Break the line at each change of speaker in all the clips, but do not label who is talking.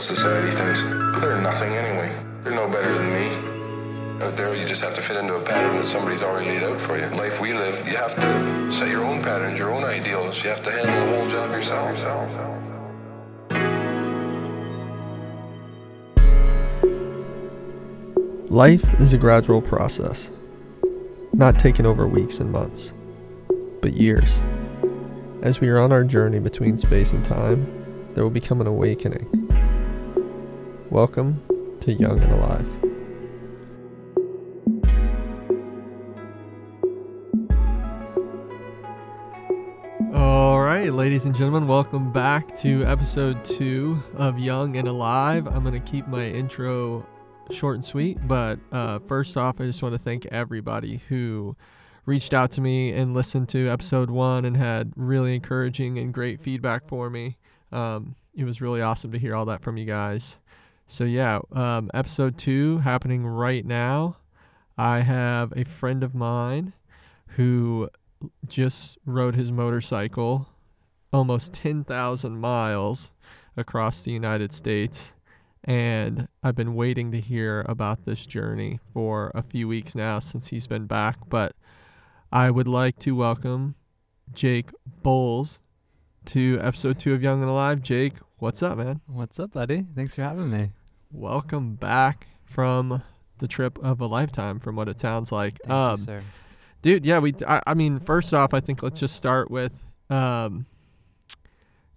what society thinks. They're nothing anyway. They're no better than me. Out there, you just have to fit into a pattern that somebody's already laid out for you. Life we live, you have to set your own patterns, your own ideals. You have to handle the whole job yourself.
Life is a gradual process, not taken over weeks and months, but years. As we are on our journey between space and time, there will become an awakening. Welcome to Young and Alive. All right, ladies and gentlemen, welcome back to episode two of Young and Alive. I'm going to keep my intro short and sweet, but uh, first off, I just want to thank everybody who reached out to me and listened to episode one and had really encouraging and great feedback for me. Um, it was really awesome to hear all that from you guys. So, yeah, um, episode two happening right now. I have a friend of mine who just rode his motorcycle almost 10,000 miles across the United States. And I've been waiting to hear about this journey for a few weeks now since he's been back. But I would like to welcome Jake Bowles to episode two of Young and Alive. Jake, what's up, man?
What's up, buddy? Thanks for having me.
Welcome back from the trip of a lifetime, from what it sounds like.
Thank
um,
you, sir.
dude yeah we I, I mean first off i think let's just start with um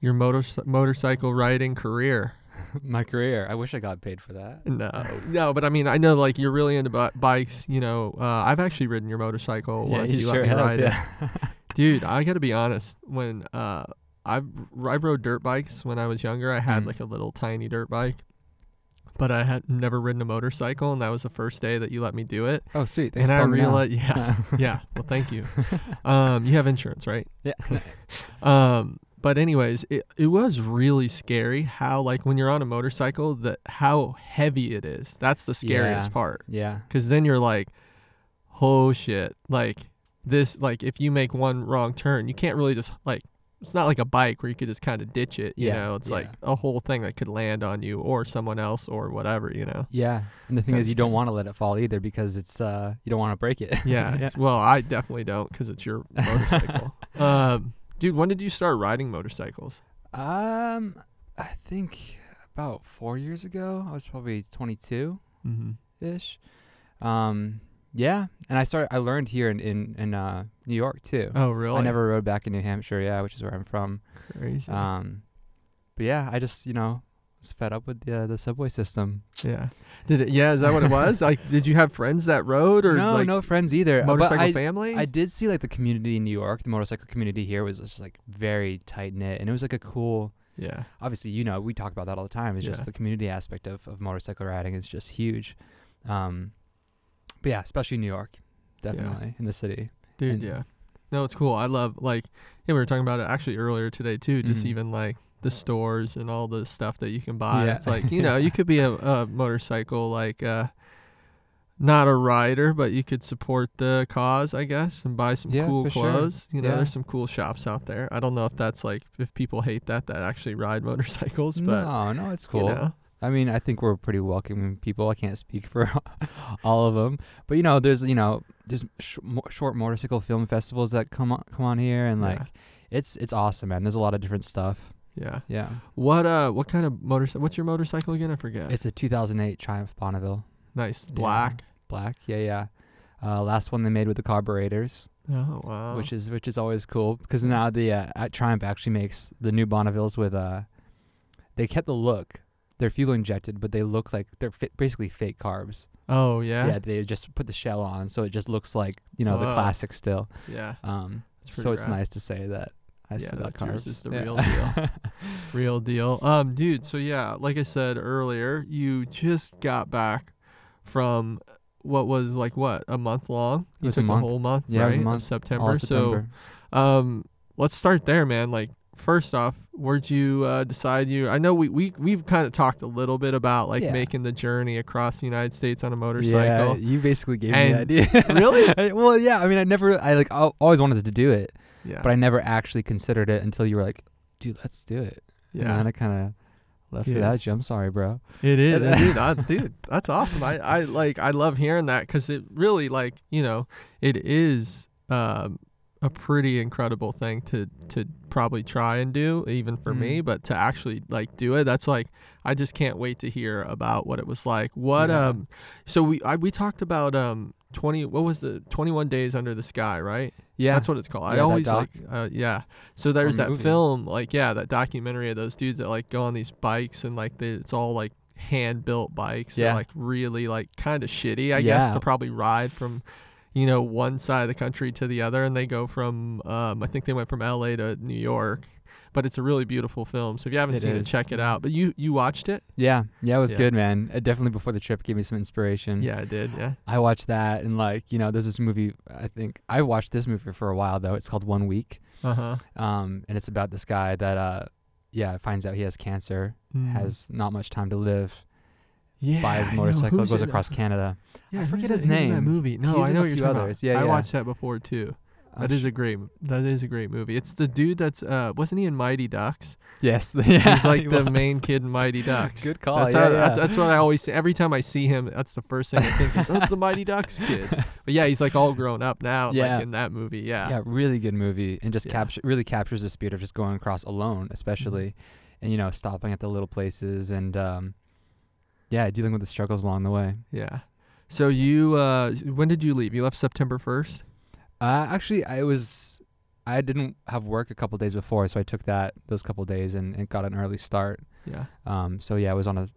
your motor motorcycle riding career
My career. I wish I got paid for that.
no no but i mean i know like you're really into bi- bikes you know uh, i've actually ridden your motorcycle
yeah,
once
you,
you
sure
let me
have.
ride it dude i gotta be honest when uh I've, i rode dirt bikes when i was younger i had
Mhm.
like a little tiny dirt bike but i had never ridden a motorcycle and that was the first day that you let me do it
oh, sweet. Thanks
and
for
i
telling me now.
realized yeah yeah well thank you um you have insurance right
yeah.
Um, but anyways, it, it was really scary how like when you're on a motorcycle that how heavy it is. That's the scariest
Yeah.
part.
yeah.
Cause then you're like, oh shit, like this like if you make one wrong turn, you can't really just like it's not like a bike where you could just kind of ditch it. You
Yeah,
know, it's
yeah.
like a whole thing that could land on you or someone else or whatever. You know.
Yeah. And the thing
That's
is, you don't want to let it fall either because it's uh you don't want to break it.
Yeah.
yeah.
Well, I definitely don't because it's your motorcycle. um, dude, when did you start riding motorcycles?
Um, I think about four years ago. I was probably 22
Mm-hmm.
ish. Um, yeah. And I started. I learned here in in, in uh New York too.
Oh, really?
I never rode back in New Hampshire. Yeah, which is where I'm from.
Crazy.
Um, but yeah, I just you know was fed up with the the subway system.
Yeah. Did it? Yeah. Is that what it was? like, did you have friends that rode, or
no,
like
no friends either. Uh,
motorcycle
I,
family?
I did see like the community in New York, the motorcycle community here was just like very tight knit, and it was like a cool.
yeah.
Obviously, you know, we talk about that all the time. It's
Yeah.
just the community aspect of, of motorcycle riding is just huge. Um, but yeah, especially New York, definitely in the city.
Dude.
and-
yeah. No, it's cool. I love like yeah. We were talking about it actually earlier today too. Just
Mhm.
even like the stores and all the stuff that you can buy.
Yeah.
It's like you know you could be a, a motorcycle like uh, not a rider, but you could support the cause, I guess, and buy some
Yeah,
cool
for sure.
clothes. You know,
Yeah.
there's some cool shops out there. I don't know if that's like if people hate that that actually ride motorcycles, but
no, no, it's cool.
you know.
I mean, I think we're pretty welcoming people. I can't speak for all of them, but you know, there's you know, there's sh- short motorcycle film festivals that come on come on here, and
Yeah.
like, it's it's awesome, man. There's a lot of different stuff.
Yeah.
Yeah,
What uh what kind of motorcycle what's your motorcycle again? I forget.
it's a 2008 Triumph Bonneville,
nice.
Yeah.
Black.
black. Yeah, yeah. Uh, last one they made with the carburetors,
Oh wow.
which is which is always cool because now the uh, at Triumph actually makes the new Bonnevilles with uh, they kept the look. They're fuel injected, but they look like they're fi- basically fake carbs.
Oh yeah.
yeah they just put the shell on so it just looks like you know
Whoa.
the classic still
Yeah.
um so
pretty
it's nice to say that i
Yeah,
still got
yours
carbs
is the
Yeah.
real deal. Real deal. Um, dude, so yeah, like I said earlier, you just got back from what was like what, a month long?
It was a month.
whole month,
Yeah, it was a
right, of
month.
September.
all september
So um let's start there, man. Like first off, where'd you uh, decide you? I know we we we've kind of talked a little bit about like
Yeah.
making the journey across the United States on a motorcycle.
Yeah, you basically gave
And-
me the idea.
Really?
I- well, yeah. I mean, I never, I like, I always wanted to do it,
Yeah,
but I never actually considered it until you were like, "Dude, let's do it." And
yeah,
then I kind of Left
Yeah.
you. I'm sorry, bro.
It is, dude. I, dude, that's awesome. I, I like, I love hearing that because it really, like, you know, it is um, a pretty incredible thing to to probably try and do, even for me.
Mhm.
But to actually like do it, that's like, I just can't wait to hear about what it was like. What
Yeah.
um, so we I, we talked about um. 20 what was the 21 days under the sky right
Yeah.
that's what it's called.
Yeah,
I always
doc.
like, uh, yeah. So there's that
movie.
film, like, yeah, that documentary of those dudes that like go on these bikes and like they, it's all like hand built bikes.
Yeah.
like really like kind of shitty, I guess, to probably ride from, you know, one side of the country to the other. And they go from, um, I think they went from L.A. to New York. But it's a really beautiful film. So if you haven't
It
seen it, check it out. But you you watched it?
Yeah. Yeah, it was
Yeah.
good, man. It definitely before the trip gave me some inspiration.
Yeah, I did. Yeah.
I watched that and like, you know, there's this movie I think I watched this movie for a while though. It's called One Week.
Uh huh.
Um, and it's about this guy that uh yeah, finds out he has cancer, has not much time to live,
Mm. Yeah,
buys a motorcycle, goes across Canada.
Yeah,
I forget his
in that
name.
movie. No,
He's
I know what you're
others.
about.
Yeah,
I
yeah.
watched that before too. That is a great. That is a great movie. It's the dude that's uh, wasn't he in Mighty Ducks?
Yes. yeah,
He's like
he
the
was.
main kid in Mighty Ducks.
Good call.
That's,
yeah,
how,
yeah.
That's, that's what I always say. Every time I see him, that's the first thing I think is, oh, the Mighty Ducks kid. But yeah, he's like all grown up now,
Yeah.
like in that movie. Yeah.
yeah, really good movie and just
Yeah.
capture really captures the spirit of just going across alone, especially,
Mm-hmm.
and you know stopping at the little places and um, yeah, dealing with the struggles along the way.
Yeah. So you, uh, when did you leave? You left September first.
Uh, actually, I was I didn't have work a couple days before, so I took that those couple days and, and got an early start.
Yeah.
Um, so yeah, it was on a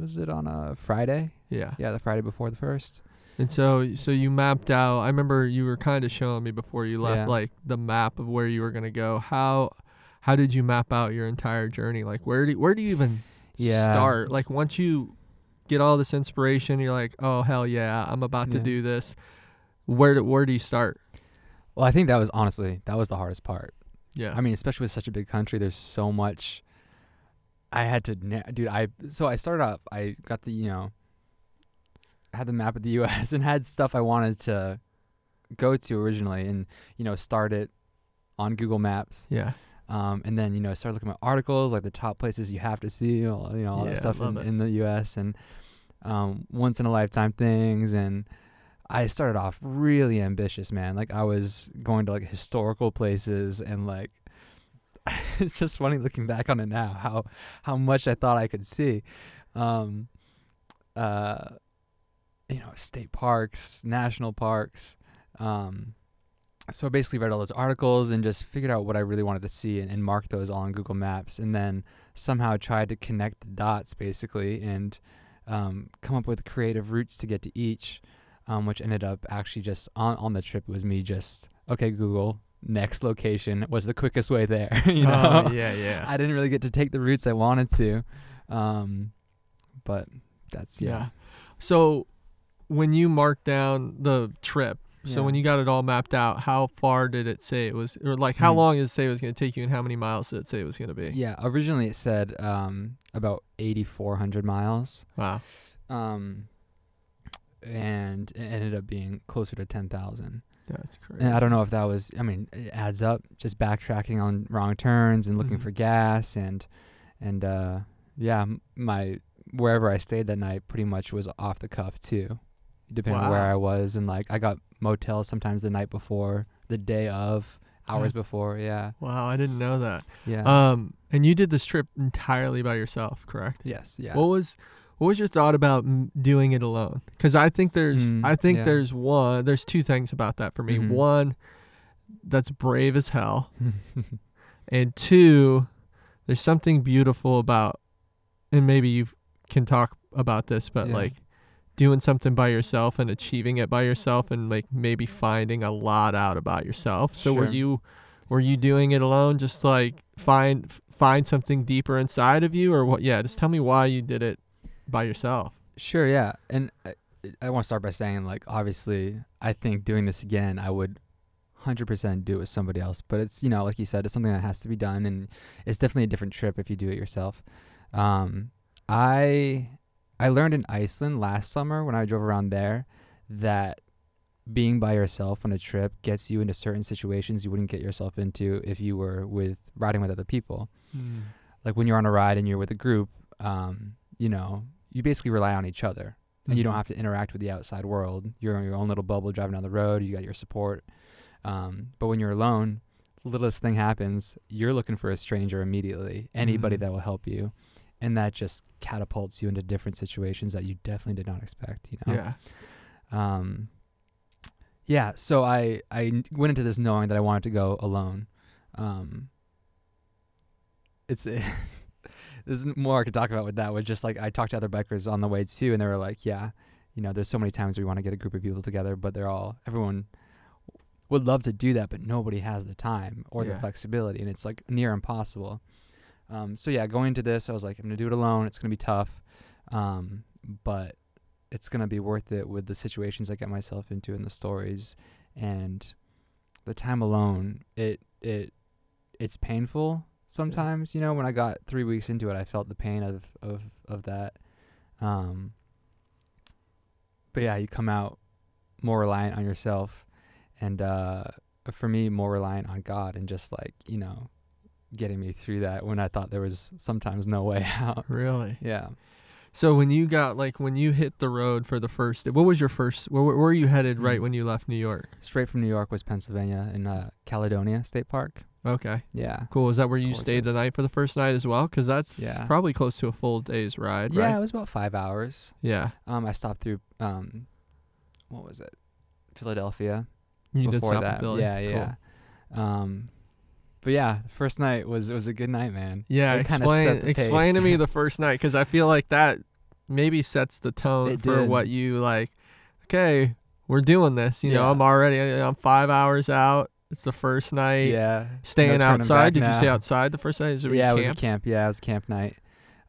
was it on a Friday?
Yeah.
Yeah, the Friday before the first.
And so, so you mapped out. I remember you were kind of showing me before you left,
Yeah.
like the map of where you were gonna go. How, how did you map out your entire journey? Like, where do where do you even
Yeah.
start? Like, once you get all this inspiration, you're like, oh hell yeah, I'm about to do this. Where do, where do you start?
Well, I think that was honestly that was the hardest part.
Yeah.
I mean, especially with such a big country, there's so much. I had to, dude. I so I started off. I got the you know. Had the map of the U.S. and had stuff I wanted to go to originally, and you know start it on Google Maps.
yeah.
Um, and then you know start looking at articles like the top places you have to see, you know, you know all
Yeah,
that stuff in, in the U.S. and um, once in a lifetime things. And I started off really ambitious, man. Like I was going to like historical places and like it's just funny looking back on it now how how much I thought I could see. Um, uh, you know, state parks, national parks. Um, so I basically read all those articles and just figured out what I really wanted to see and, and marked those all on Google Maps and then somehow tried to connect the dots basically and um, come up with creative routes to get to each, um, which ended up actually just on, on the trip was me just, okay, Google, next location was the quickest way there. you know?
Oh, yeah, yeah.
I didn't really get to take the routes I wanted to. Um, but that's,
yeah.
yeah.
So, when you marked down the trip, so when you got it all mapped out, how far did it say it was, or like how
Hmm.
long did it say it was going to take you, and how many miles did it say it was going to be?
Yeah, originally it said um, about 8,400 miles,
Wow.
um, and it ended up being closer to 10,000.
That's crazy.
And I don't know if that was, I mean, it adds up, just backtracking on wrong turns and looking
Mhm.
for gas and, and uh, yeah, my wherever I stayed that night pretty much was off the cuff too, depending on where I was. And like I got motels sometimes the night before, the day of, hours
That's-
before. Yeah,
Wow, I didn't know that.
yeah.
Um, and you did this trip entirely by yourself, correct?
yes, yeah.
What was what was your thought about m- doing it alone? Because I think there's
Mm,
I think
yeah.
there's one there's two things about that for me.
Mhm.
One, that's brave as hell, and two, there's something beautiful about, and maybe you can talk about this, but
Yeah.
like doing something by yourself and achieving it by yourself, and like maybe finding a lot out about yourself. So were you were you doing it alone, just like find find something deeper inside of you, or what? Yeah, just tell me why you did it by yourself.
Sure, yeah. And I, I want to start by saying, like, obviously, I think doing this again, I would 100% do it with somebody else. But it's, you know, like you said, it's something that has to be done. And it's definitely a different trip if you do it yourself. Um, I I learned in Iceland last summer when I drove around there that being by yourself on a trip gets you into certain situations you wouldn't get yourself into if you were with riding with other people like when you're on a ride and you're with a group, um, you know, you basically rely on each other and you don't
Mhm.
have to interact with the outside world. You're in your own little bubble driving down the road. You got your support. Um, but when you're alone, the littlest thing happens, you're looking for a stranger immediately, anybody
Mhm.
that will help you, and that just catapults you into different situations that you definitely did not expect. You know.
Yeah.
Um, yeah. So i i went into this knowing that I wanted to go alone. Um, it's there's more I could talk about with that. Was just like I talked to other bikers on the way too, and they were like, yeah, you know, there's so many times we want to get a group of people together, but they're all everyone would love to do that, but nobody has the time or the flexibility, and it's like near impossible. Um, so yeah, going into this, I was like, I'm gonna do it alone. It's gonna be tough, um, but it's gonna be worth it with the situations I get myself into and the stories, and the time alone. It it it's painful sometimes. You know, when I got three weeks into it, I felt the pain of of of that. Um, but yeah, you come out more reliant on yourself, and uh, for me, more reliant on God, and just like you know, getting me through that when I thought there was sometimes no way out.
Really.
Yeah.
So when you got like when you hit the road for the first, what was your first? Where, where were you headed right
Mm.
when you left New York?
Straight from New York was Pennsylvania in uh, Caledonia State Park.
Okay,
Yeah.
cool. Is that where
It's
you stayed the night for the first night as well? Because that's
Yeah.
probably close to a full day's ride,
Yeah,
right?
it was about five hours.
Yeah.
Um, I stopped through um, what was it? Philadelphia.
You did
before that.
Philly.
Yeah,
Cool.
yeah. Um, but yeah, first night was it was a good night, man.
Yeah,
It
explain
set the
explain to me the first night because I feel like that maybe sets the tone
It
for
did.
what you like. Okay, we're doing this. You know, I'm already I'm five hours out. It's the first night.
Yeah.
Staying
No
outside. Did you stay outside the first night? Is it
yeah, it was a
camp?
Yeah, it was camp night.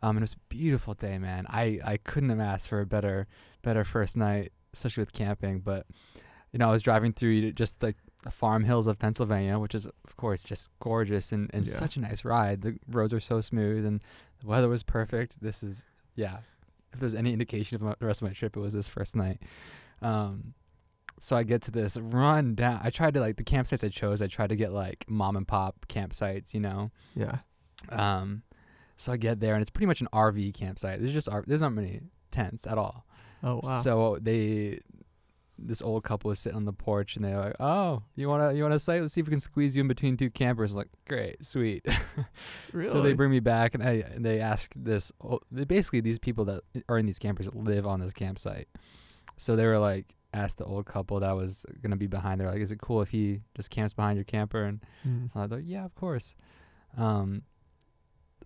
Um, and it was a beautiful day, man. I, I couldn't have asked for a better better first night, especially with camping. But you know, I was driving through just like the farm hills of Pennsylvania, which is of course just gorgeous and, and
Yeah.
such a nice ride. The roads are so smooth and the weather was perfect. This is yeah. If there's any indication of my, the rest of my trip, it was this first night. Um, so I get to this run down. I tried to like the campsites I chose. I tried to get like mom and pop campsites, you know.
Yeah.
Um, so I get there and it's pretty much an RV campsite. There's just there's not many tents at all.
Oh wow.
So they, this old couple was sitting on the porch and they're like, "Oh, you wanna you wanna site? Let's see if we can squeeze you in between two campers." I'm like, great, sweet.
really?
So they bring me back and, I, and they ask this. Basically, these people that are in these campers live on this campsite. So they were like, asked the old couple that was gonna be behind. They're like, "Is it cool if he just camps behind your camper?" And
Mm.
I thought, yeah, of course. Um,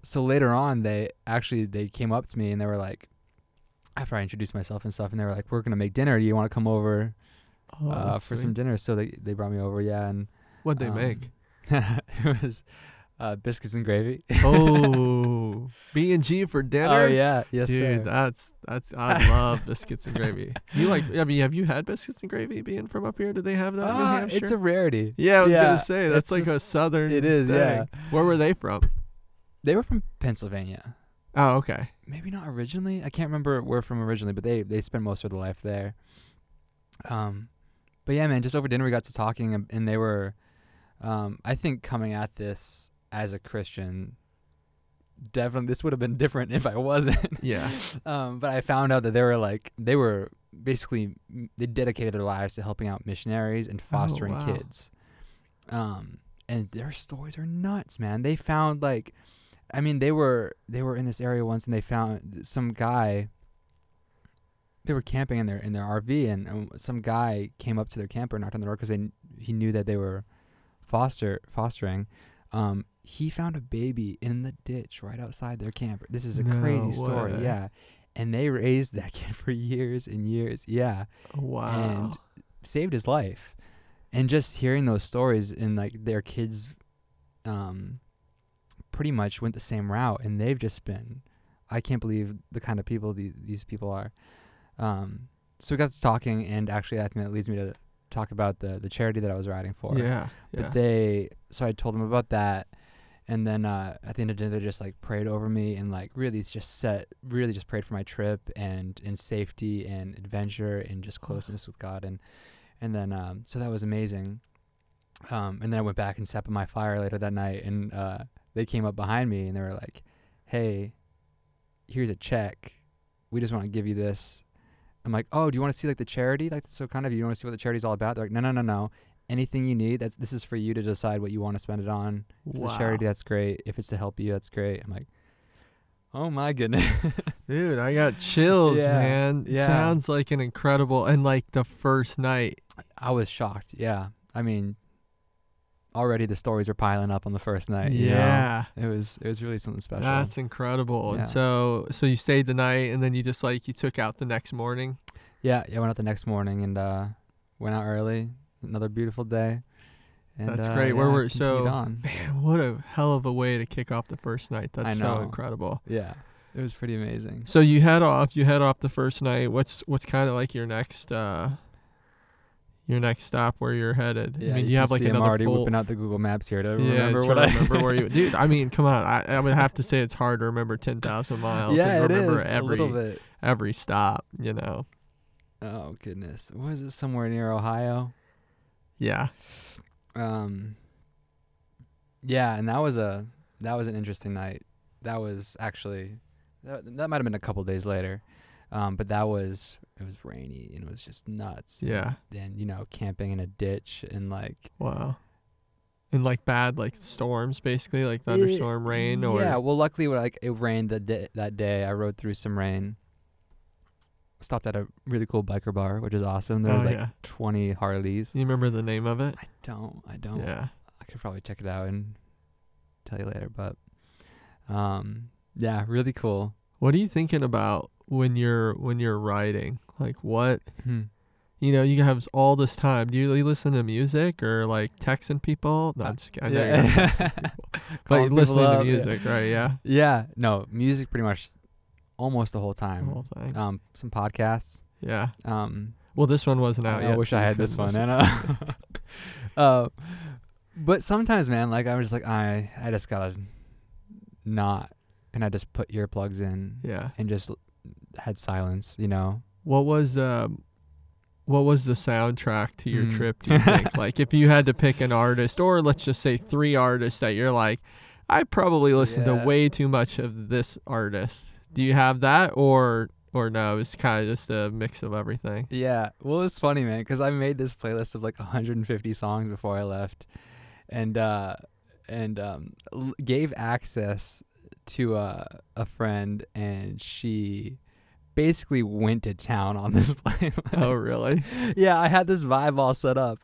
so later on, they actually they came up to me and they were like, after I introduced myself and stuff, and they were like, "We're gonna make dinner. Do you want to come over
Oh,
uh, for some dinner?" So they they brought me over, yeah, and
What'd they
um,
make?
it was uh, biscuits and gravy.
Oh, B and G for dinner.
oh yeah, yes
Dude,
sir.
that's that's I love biscuits and gravy. You like? I mean, have you had biscuits and gravy? Being from up here, do they have that in New Hampshire?
it's a rarity.
yeah, I was
yeah,
gonna say that's like a southern.
it is,
thing.
yeah.
Where were they from?
They were from Pennsylvania.
Oh, okay.
maybe not originally. I can't remember where from originally, but they they spent most of their life there. Um, but yeah, man, just over dinner we got to talking, and, and they were, um, I think coming at this as a Christian, definitely this would have been different if I wasn't.
Yeah.
um, but I found out that they were like they were basically they dedicated their lives to helping out missionaries and fostering
wow.
kids. Um, and their stories are nuts, man. They found like, I mean, they were they were in this area once, and they found some guy. They were camping in their in their RV, and, um, some guy came up to their camper, knocked on the door because they he knew that they were foster fostering. Um, he found a baby in the ditch right outside their camper. This is a crazy
No
story,
way.
yeah. And they raised that kid for years and years, yeah
Wow.
and saved his life. And just hearing those stories and like their kids um pretty much went the same route and they've just been I can't believe the kind of people the, these people are. Um so we got to talking and actually I think that leads me to talk about the the charity that I was riding for.
yeah.
But
Yeah.
they so I told them about that and then uh, at the end of dinner they just like prayed over me and like really just set really just prayed for my trip and and safety and adventure and just closeness with God and and then um so that was amazing. Um and then I went back and sat by my fire later that night and uh they came up behind me and they were like, Hey, here's a check. We just want to give you this. I'm like, oh, do you want to see like the charity? Like, so kind of you want to see what the charity's all about? They're like, no, no, no, no. Anything you need, that's this is for you to decide what you want to spend it on. If it's
Wow.
a charity, that's great. If it's to help you, that's great. I'm like, oh my goodness.
Dude, I got chills,
Yeah,
man.
yeah.
Sounds like an incredible and like the first night.
I was shocked. Yeah. I mean, already the stories were piling up on the first night. you know?
yeah.
It was it was really something special.
That's incredible.
Yeah.
And so so you stayed the night and then you just like you took out the next morning.
yeah, yeah, I went out the next morning and uh went out early. Another beautiful day. And,
That's
uh,
great. Where
yeah,
were-
continued
so-
on.
Man, what a hell of a way to kick off the first night. That's so incredible.
Yeah. It was pretty amazing.
So you head off, you head off the first night. What's what's kind of like your next uh your next stop where you're headed?
Yeah,
I mean,
you,
you, have like
see I'm already
full
whipping out the Google Maps here to
yeah,
remember what I
remember where you dude. I mean, come on. I, I would have to say it's hard to remember ten thousand miles
yeah,
and remember
is
every
a little bit.
every stop. You know.
Oh goodness, was it somewhere near Ohio?
Yeah.
Um. Yeah, and that was a that was an interesting night. That was actually that, that might have been a couple days later, um, but that was it was rainy and it was just nuts.
Yeah.
and you know camping in a ditch and like
Wow. And like bad like storms, basically like thunderstorm rain, or
yeah. Well, luckily, like it rained that day. That day, I rode through some rain. Stopped at a really cool biker bar, which is awesome. There was
Oh,
like
yeah.
20 Harleys.
you remember the name of it?
I don't. I don't.
Yeah.
I could probably check it out and tell you later. But um, yeah, really cool.
What are you thinking about when you're when you're riding? Like what
Hmm.
you know, you have all this time. Do you really listen to music or like texting people? No, I'm just kidding. I know you're not texting people. But you're listening to
up, yeah.
music, right? Yeah.
Yeah. No, music pretty much almost the whole
The
time.
whole thing.
Um, some podcasts.
Yeah.
Um,
Well, this one wasn't out
I
yet.
wish
so
I had this one. I know. uh, but sometimes, man, like I was just like I, I just gotta not, and I just put earplugs in
Yeah.
and just had silence. You know.
What was um what was the soundtrack to your
Hmm.
trip, do you think? like if you had to pick an artist or let's just say three artists that you're like, I probably listened
Yeah.
to way too much of this artist. Do you have that or or no, it's kind of just a mix of everything.
Yeah. Well, it's funny, man, because I made this playlist of like 150 songs before I left, and uh, and um, l- gave access to uh, a friend, and she basically went to town on this playlist.
Oh, really?
yeah, I had this vibe all set up,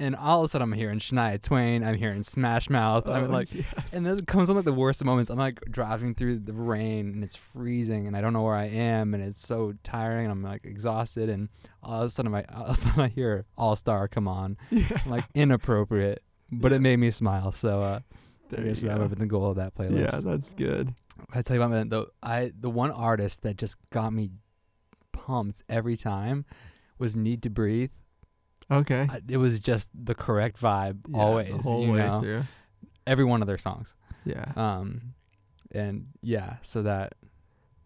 and all of a sudden I'm hearing Shania Twain, I'm hearing Smash Mouth, I'm
Oh,
like,
yes.
and this comes on like the worst of moments. I'm like driving through the rain and it's freezing and I don't know where I am and it's so tiring and I'm like exhausted and all of a sudden I all of a sudden I hear All Star come on.
yeah.
I'm like inappropriate, but
Yeah.
it made me smile. So uh, I guess that would have been the goal of that playlist.
Yeah, that's good.
I tell you what, man, the I the one artist that just got me pumped every time was Need to Breathe.
Okay.
I- It was just the correct vibe
Yeah,
always.
the whole
you
way
know,
through.
every one of their songs.
Yeah.
Um, and yeah, so that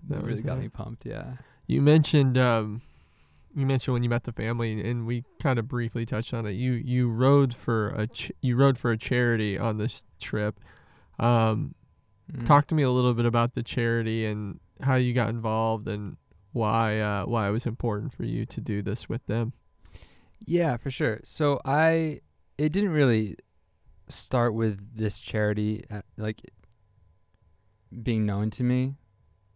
That
that really got
it.
me pumped. Yeah.
You mentioned um you mentioned when you met the family and we kind of briefly touched on it. You you rode for a ch- you rode for a charity on this trip. Um
Mm.
talk to me a little bit about the charity and how you got involved and why uh why it was important for you to do this with them.
Yeah, for sure. So I, it didn't really start with this charity uh, like being known to me.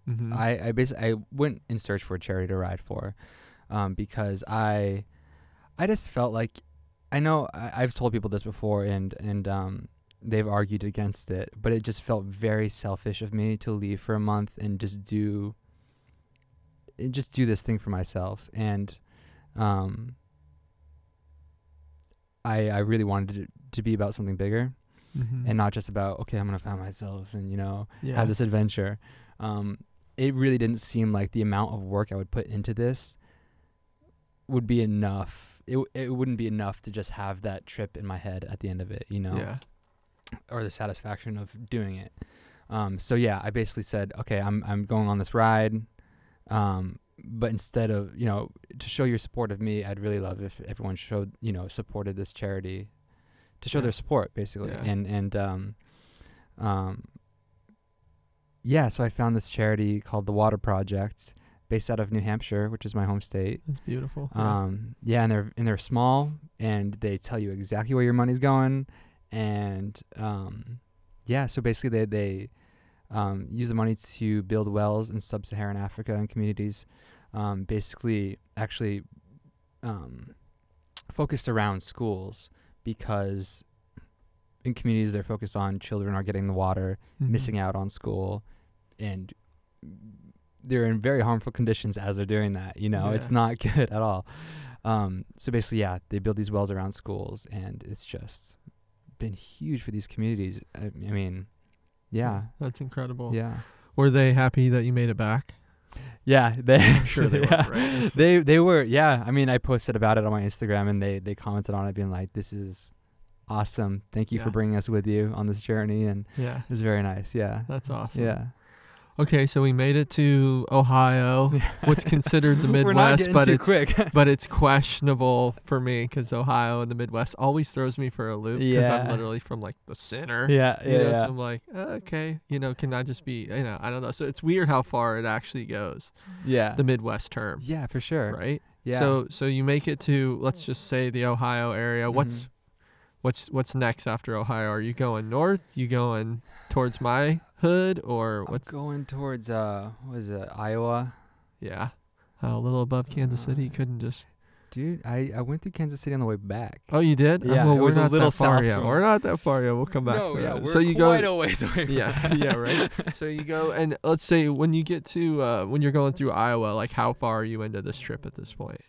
Mm-hmm.
I I basically I went in search for a charity to ride for, um, because I, I just felt like, I know I, I've told people this before and and um they've argued against it, but it just felt very selfish of me to leave for a month and just do. and Just do this thing for myself, and, um. I I really wanted it to be about something bigger
mm-hmm.
and not just about okay I'm gonna find myself and you know
yeah.
have this adventure. Um, it really didn't seem like the amount of work I would put into this would be enough. It it wouldn't be enough to just have that trip in my head at the end of it, you know,
Yeah.
or the satisfaction of doing it. Um, so yeah, I basically said, okay, I'm I'm going on this ride, um, but instead of you know to show your support of me, I'd really love if everyone showed you know supported this charity, to show
Yeah.
their support basically,
Yeah.
and and um, um, yeah, so I found this charity called the Water Project, based out of New Hampshire, which is my home state.
It's beautiful. Yeah.
Um, yeah, and they're and they're small, and they tell you exactly where your money's going, and um, yeah, so basically they they um, use the money to build wells in sub-Saharan Africa and communities, um, basically actually um, focused around schools because in communities they're focused on children are getting the water,
Mhm.
missing out on school, and they're in very harmful conditions as they're doing that. You know, it's not good at all. Um, so basically, yeah, they build these wells around schools, and it's just been huge for these communities. I, I mean, yeah,
That's incredible.
yeah,
Were they happy that you made it back?
yeah. They,
I'm sure they were,
yeah.
right?
They they were, yeah. I mean, I posted about it on my Instagram, and they they commented on it, being like, "This is awesome. Thank you
Yeah.
for bringing us with you on this journey," and
Yeah.
it was very nice. Yeah,
That's awesome.
yeah.
Okay, so we made it to Ohio, what's considered the Midwest, but it's but it's questionable for me because Ohio and the Midwest always throws me for a loop because I'm literally from like the center.
yeah,
You
yeah,
know,
yeah.
so I'm like, uh, okay, you know, can I just be, you know, I don't know. So it's weird how far it actually goes,
yeah.
the Midwest term,
yeah, for sure.
right?
Yeah.
So so you make it to let's just say the Ohio area. What's
Mhm.
what's what's next after Ohio? Are you going north? You going towards my hood or
I'm
what's
going towards uh, what is it, Iowa?
yeah, a little above Kansas City? You
Uh,
couldn't just.
Dude, I, I went through Kansas City on the way back.
Oh, you did? Oh,
Yeah,
well, we're
was a
not
little
that far
south
yet.
from-
We're not that far yet. We'll come back.
no,
to
yeah,
that.
we're
so you
quite
go.
a ways away from
Yeah,
that.
yeah, right. So you go and let's say when you get to uh, when you're going through Iowa, like how far are you into this trip at this point?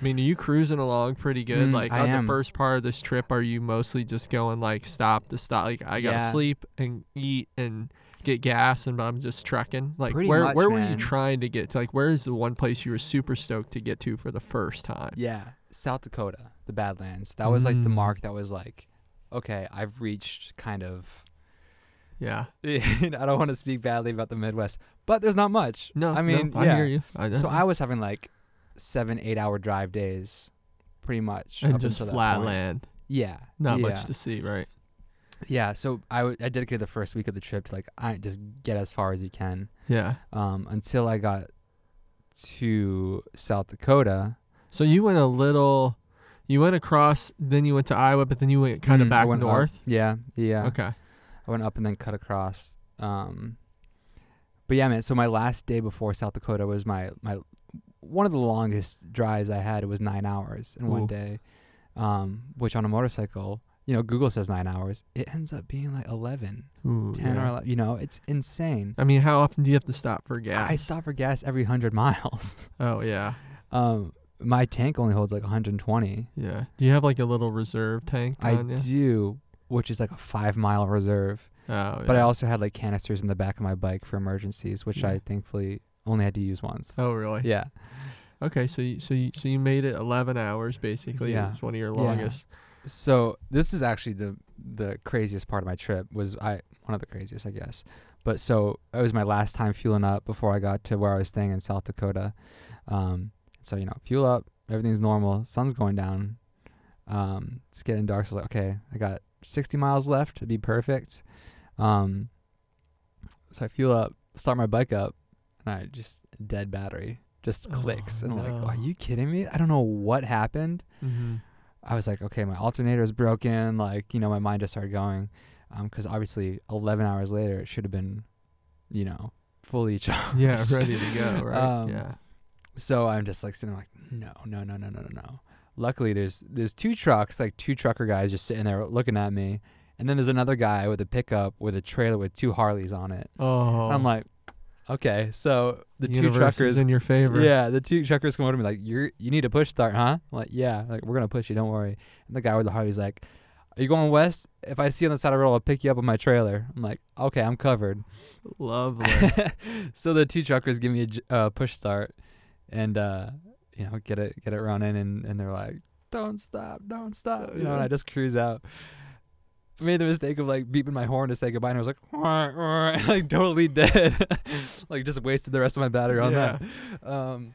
I mean, are you cruising along pretty good?
Mm,
like
I
on
am.
the first part of this trip, are you mostly just going like stop to stop? Like I gotta
Yeah.
sleep and eat and get gas, and I'm just trekking. Like
Pretty
where
much,
where were you trying to get to? Like where is the one place you were super stoked to get to for the first time?
Yeah, South Dakota, the Badlands. That was like the
Mm.
mark that was like, okay, I've reached kind of.
Yeah.
I don't want to speak badly about the Midwest, but there's not much.
No,
I mean,
no, I
yeah.
hear you. I
So. I was having like seven, eight hour drive days, pretty much.
and just flat land,
Yeah,
not
yeah.
much to see, right?
Yeah, so I, w- I dedicated the first week of the trip to like I just get as far as you can.
Yeah.
Um, until I got to South Dakota.
So you went a little, you went across, then you went to Iowa, but then you went kind of
Mm,
back
went up.
north.
Yeah, yeah.
Okay.
I went up and then cut across. Um, but yeah, man. So my last day before South Dakota was my my one of the longest drives I had. Was nine hours in
Ooh.
one day, um, which on a motorcycle, you know, Google says nine hours. It ends up being like 11,
Ooh,
10 or 11. You know, it's insane.
I mean, how often do you have to stop for gas?
I stop for gas every hundred miles.
Oh yeah,
um, my tank only holds like 120.
yeah. Do you have like a little reserve tank
I
on you?
do, which is like a five mile reserve.
Oh,
But I also had like canisters in the back of my bike for emergencies, which
Yeah.
I thankfully only had to use once.
Oh really?
Yeah.
Okay, so you, so you, so you made it 11 hours basically. It
Yeah.
was one of your
Yeah.
longest.
So this is actually the the craziest part of my trip was I one of the craziest I guess. But so it was my last time fueling up before I got to where I was staying in South Dakota. Um, so you know, fuel up, everything's normal, sun's going down. Um, it's getting dark, so I was like, okay, I got 60 miles left to be perfect. Um, so I fuel up, start my bike up, and I just dead battery just clicks,
Oh,
and I'm like, are you kidding me? I don't know what happened.
Mm-hmm.
I was like, okay, my alternator is broken. Like, you know, my mind just started going. Um, 'cause obviously 11 hours later, it should have been, you know, fully charged.
Yeah, ready to go. Right.
Um,
yeah.
So I'm just like sitting there like, no, no, no, no, no, no, no. Luckily, there's there's two trucks, like two trucker guys, just sitting there looking at me, and then there's another guy with a pickup with a trailer with two Harleys on it.
Oh.
I'm like, okay, so the two
universe is
truckers
in your favor.
Yeah, the two truckers come over to me like, "You're you need a push start, huh?" I'm like, "Yeah." Like, we're gonna push you. Don't worry. And the guy with the Harley's like, "Are you going west? If I see you on the side of the road, I'll pick you up on my trailer." I'm like, "Okay, I'm covered."
Lovely.
so the two truckers give me a uh, push start, and uh, you know, get it get it running, and and they're like, "Don't stop, don't stop," you know, and I just cruise out. Made the mistake of like beeping my horn to say goodbye, and I was like, like totally dead, like just wasted the rest of my battery on
Yeah.
that. Um,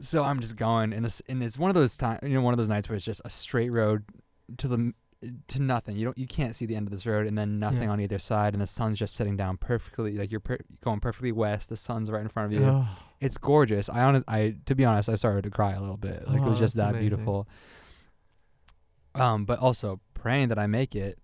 so I'm just going, and this, and it's one of those times, you know, one of those nights where it's just a straight road to the to nothing. You don't you can't see the end of this road and then nothing
Yeah.
on either side and the sun's just sitting down perfectly like you're per- going perfectly west, the sun's right in front of you. It's gorgeous. I honest I to be honest, I started to cry a little bit. Like it
Oh,
was just that
amazing.
beautiful. Um but also praying that I make it.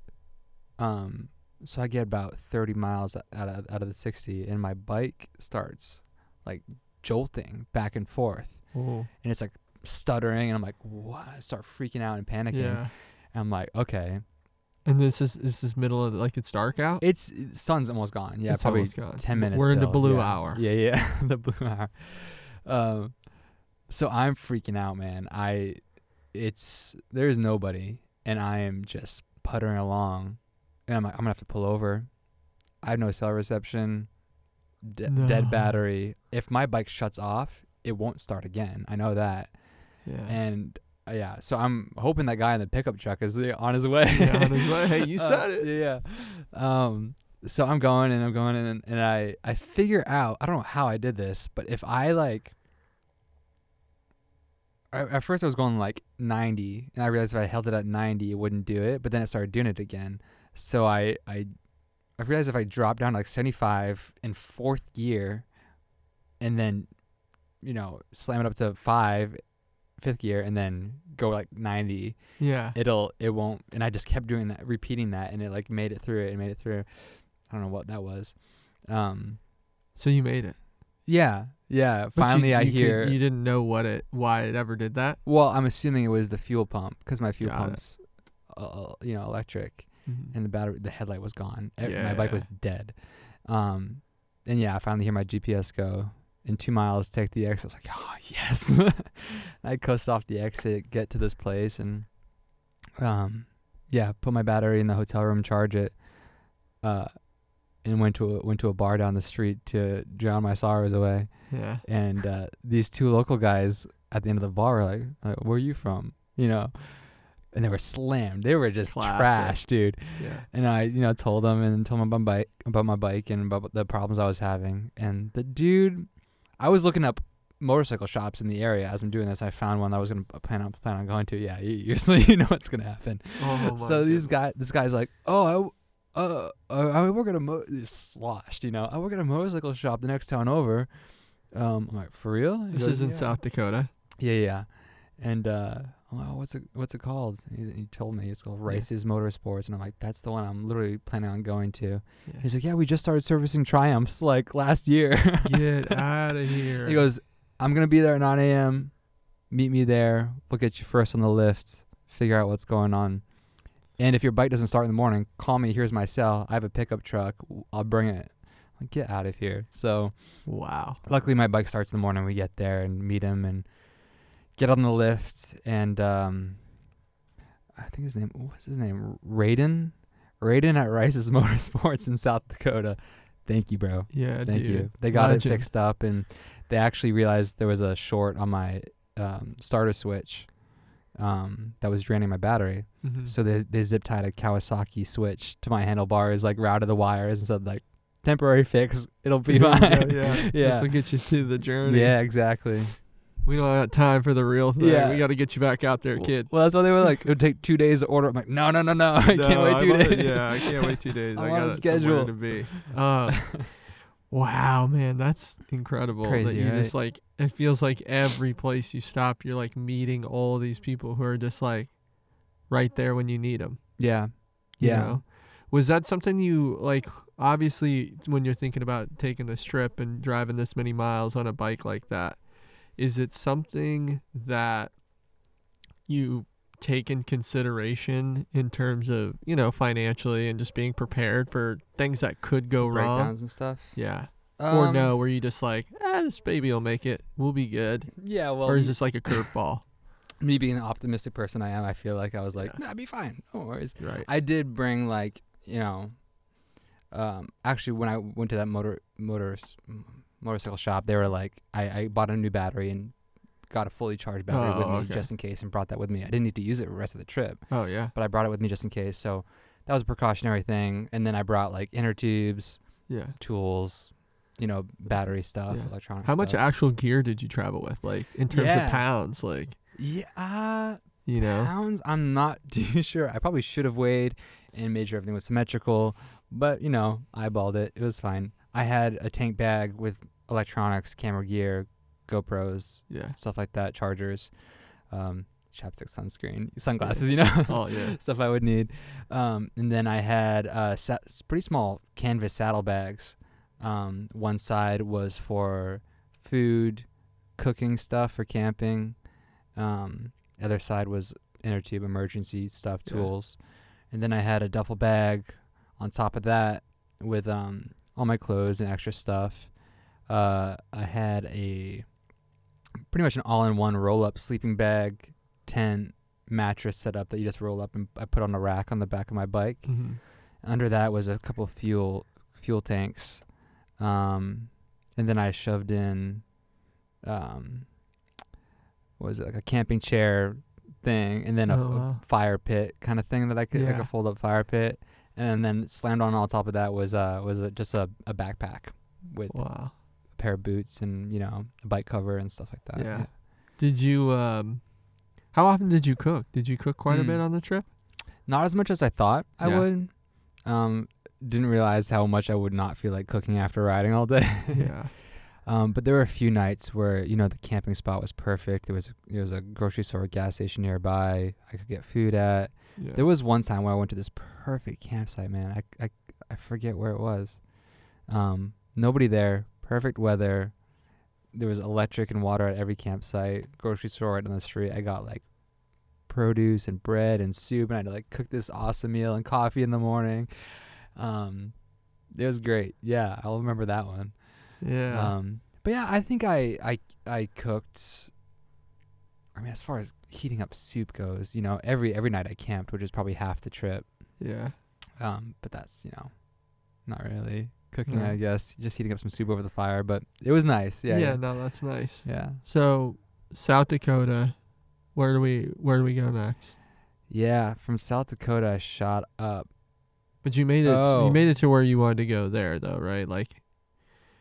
Um so I get about 30 miles out of out of the 60 and my bike starts like jolting back and forth
Ooh.
and it's like stuttering and I'm like what I start freaking out and panicking
Yeah.
and I'm like okay
And this is this is middle of like it's dark out.
it's sun's almost gone yeah
It's
probably
gone.
10 minutes
We're in
the
blue
yeah.
hour.
yeah yeah the blue hour um so I'm freaking out man I it's there's nobody and I am just puttering along and I'm like I'm gonna have to pull over I have no cell reception de-
No.
dead battery if my bike shuts off it won't start again I know that
Yeah.
and uh, yeah, so I'm hoping that guy in the pickup truck is uh, on his way.
Yeah, on his way. Hey, you
Uh,
said it.
Yeah. Um. So I'm going and I'm going and and I I figure out I don't know how I did this, but if I like. I, at first I was going like 90, and I realized if I held it at 90, it wouldn't do it. But then it started doing it again. So I I I realized if I drop down to like 75 in fourth gear, and then, you know, slam it up to five, fifth gear, and then go like 90,
yeah.
it'll it won't. And I just kept doing that, repeating that, and it like made it through it and made it through. I don't know what that was. Um.
So you made it.
Yeah. Yeah.
But you-
Finally, I
you could-
hear.
you didn't know what it why it ever did that.
well, I'm assuming it was the fuel pump because my fuel
Got
pump's, uh, you know, electric.
Mhm.
and the battery the headlight was gone.
Yeah,
my bike was dead. Um and yeah i finally hear my gps go. In two miles take the exit i was like oh yes. I coast off the exit get to this place and um yeah put my battery in the hotel room charge it uh and went to a, went to a bar down the street to drown my sorrows away.
Yeah.
and uh, these two local guys at the end of the bar were like, like "Where are you from?" You know, and they were slammed. They were just
Classic.
trash, dude.
Yeah.
And I, you know, told them and told them about my bike, about my bike and about the problems I was having. And the dude, I was looking up motorcycle shops in the area as I'm doing this. I found one that I was gonna plan on plan on going to. Yeah, you, you so you know what's gonna happen.
Oh
so these guy, this guy's like, oh, I, uh, uh, I work at a mo- sloshed, you know, I work at a motorcycle shop the next town over. Um, I'm like, for real? He
This
goes,
is in
"Yeah."
South Dakota.
Yeah, yeah. And uh, I'm like, oh, what's it what's it called? He, he told me it's called
Yeah.
Rice's Motorsports, and I'm like, that's the one I'm literally planning on going to.
Yeah.
He's like, yeah, we just started servicing Triumphs like last year.
Get out of here.
he goes, I'm gonna be there at 9 a.m. Meet me there. We'll get you first on the lift. Figure out what's going on. And if your bike doesn't start in the morning, call me. Here's my cell. I have a pickup truck. I'll bring it. Like, get out of here. So
Wow.
luckily my bike starts in the morning. We get there and meet him and get on the lift. And um, I think his name what's his name? Raiden. Raiden at Rice's Motorsports in South Dakota. Thank you, bro.
Yeah,
Thank
dude.
you. They got
Legend.
it fixed up, and they actually realized there was a short on my um, starter switch um, that was draining my battery.
Mhm.
So they they zip tied a Kawasaki switch to my handlebars, like routed the wires, and said like temporary fix. It'll be
There you go,
fine.
yeah. This
yeah.
will get you through the journey.
Yeah, exactly.
We don't have time for the real thing.
Yeah.
We got to get you back out there, kid.
Well, that's why they were like, it would take two days to order. I'm like, no, no, no, no, I can't wait two
wanna-
days.
Yeah, I can't wait two days.
I'm
I
on a schedule.
to be. Um, wow, man, that's incredible. that
Crazy,
you just
right?
like it feels like every place you stop, you're like meeting all these people who are just like right there when you need them.
yeah, yeah.
Was that something you like? Obviously, when you're thinking about taking this trip and driving this many miles on a bike like that, is it something that you take in consideration in terms of you know financially and just being prepared for things that could go wrong?
Breakdowns and stuff.
Yeah. or
Um,
no, where you just like, ah, this baby will make it. We'll be good.
Yeah, well,
or is this like a curveball?
me being the optimistic person I am, I feel like I was like,
Yeah.
nah, be fine. No worries.
right.
I did bring like you know, um, actually when I went to that motor motor motorcycle shop, they were like, I, I bought a new battery and got a fully charged battery with
Oh,
me
okay.
just in case and brought that with me. I didn't need to use it the rest of the trip,
oh yeah.
but I brought it with me just in case. So that was a precautionary thing. And then I brought like inner tubes,
Yeah.
tools, you know, battery stuff,
Yeah.
electronic
How much actual gear did you travel with? Like in terms
Yeah.
of pounds? Like
Yeah, uh,
You know.
Pounds, I'm not too sure. I probably should have weighed and made sure everything was symmetrical, but you know, eyeballed it. It was fine. I had a tank bag with electronics, camera gear, GoPros,
Yeah.
stuff like that, chargers, um, chapstick, sunscreen, sunglasses, you know,
Oh yeah.
stuff I would need. Um, and then I had uh, sa- pretty small canvas saddlebags. Um, one side was for food, cooking stuff for camping. Um, other side was inner tube emergency stuff,
Yeah.
tools. And then I had a duffel bag on top of that with um, all my clothes and extra stuff. Uh, I had a pretty much an all-in-one roll-up sleeping bag, tent, mattress setup that you just roll up and I put on a rack on the back of my bike.
hmm
Under that was a couple of fuel fuel tanks, um, and then I shoved in, um, what was it like a camping chair thing, and then a,
Oh,
a fire pit kind of thing that I could like a fold up fire pit, and then slammed on all top of that was uh was a, just a, a backpack with
Wow.
A pair of boots and you know a bike cover and stuff like that.
Yeah. Did you um how often did you cook? Did you cook quite a
Hmm.
bit on the trip?
Not as much as I thought I
Yeah.
would. Um, didn't realize how much I would not feel like cooking after riding all day.
yeah.
Um, but there were a few nights where you know the camping spot was perfect. There was there was a grocery store, gas station nearby. I could get food at.
Yeah.
There was one time where I went to this perfect campsite, man. I I I forget where it was. Um, nobody there. Perfect weather. There was electric and water at every campsite. Grocery store right on the street. I got like produce and bread and soup, and I had to like cook this awesome meal and coffee in the morning. Um, it was great. Yeah, I'll remember that one.
yeah.
Um, but yeah, I think I I I cooked. I mean, as far as heating up soup goes, you know, every every night I camped, which is probably half the trip.
yeah.
Um, but that's you know, not really cooking.
No.
I guess just heating up some soup over the fire, but it was nice. Yeah,
Yeah,
yeah,
no, that's nice.
yeah.
So South Dakota, where do we where do we go next?
Yeah, From South Dakota, I shot up.
But you made it
Oh.
you made it to where you wanted to go there though, right? Like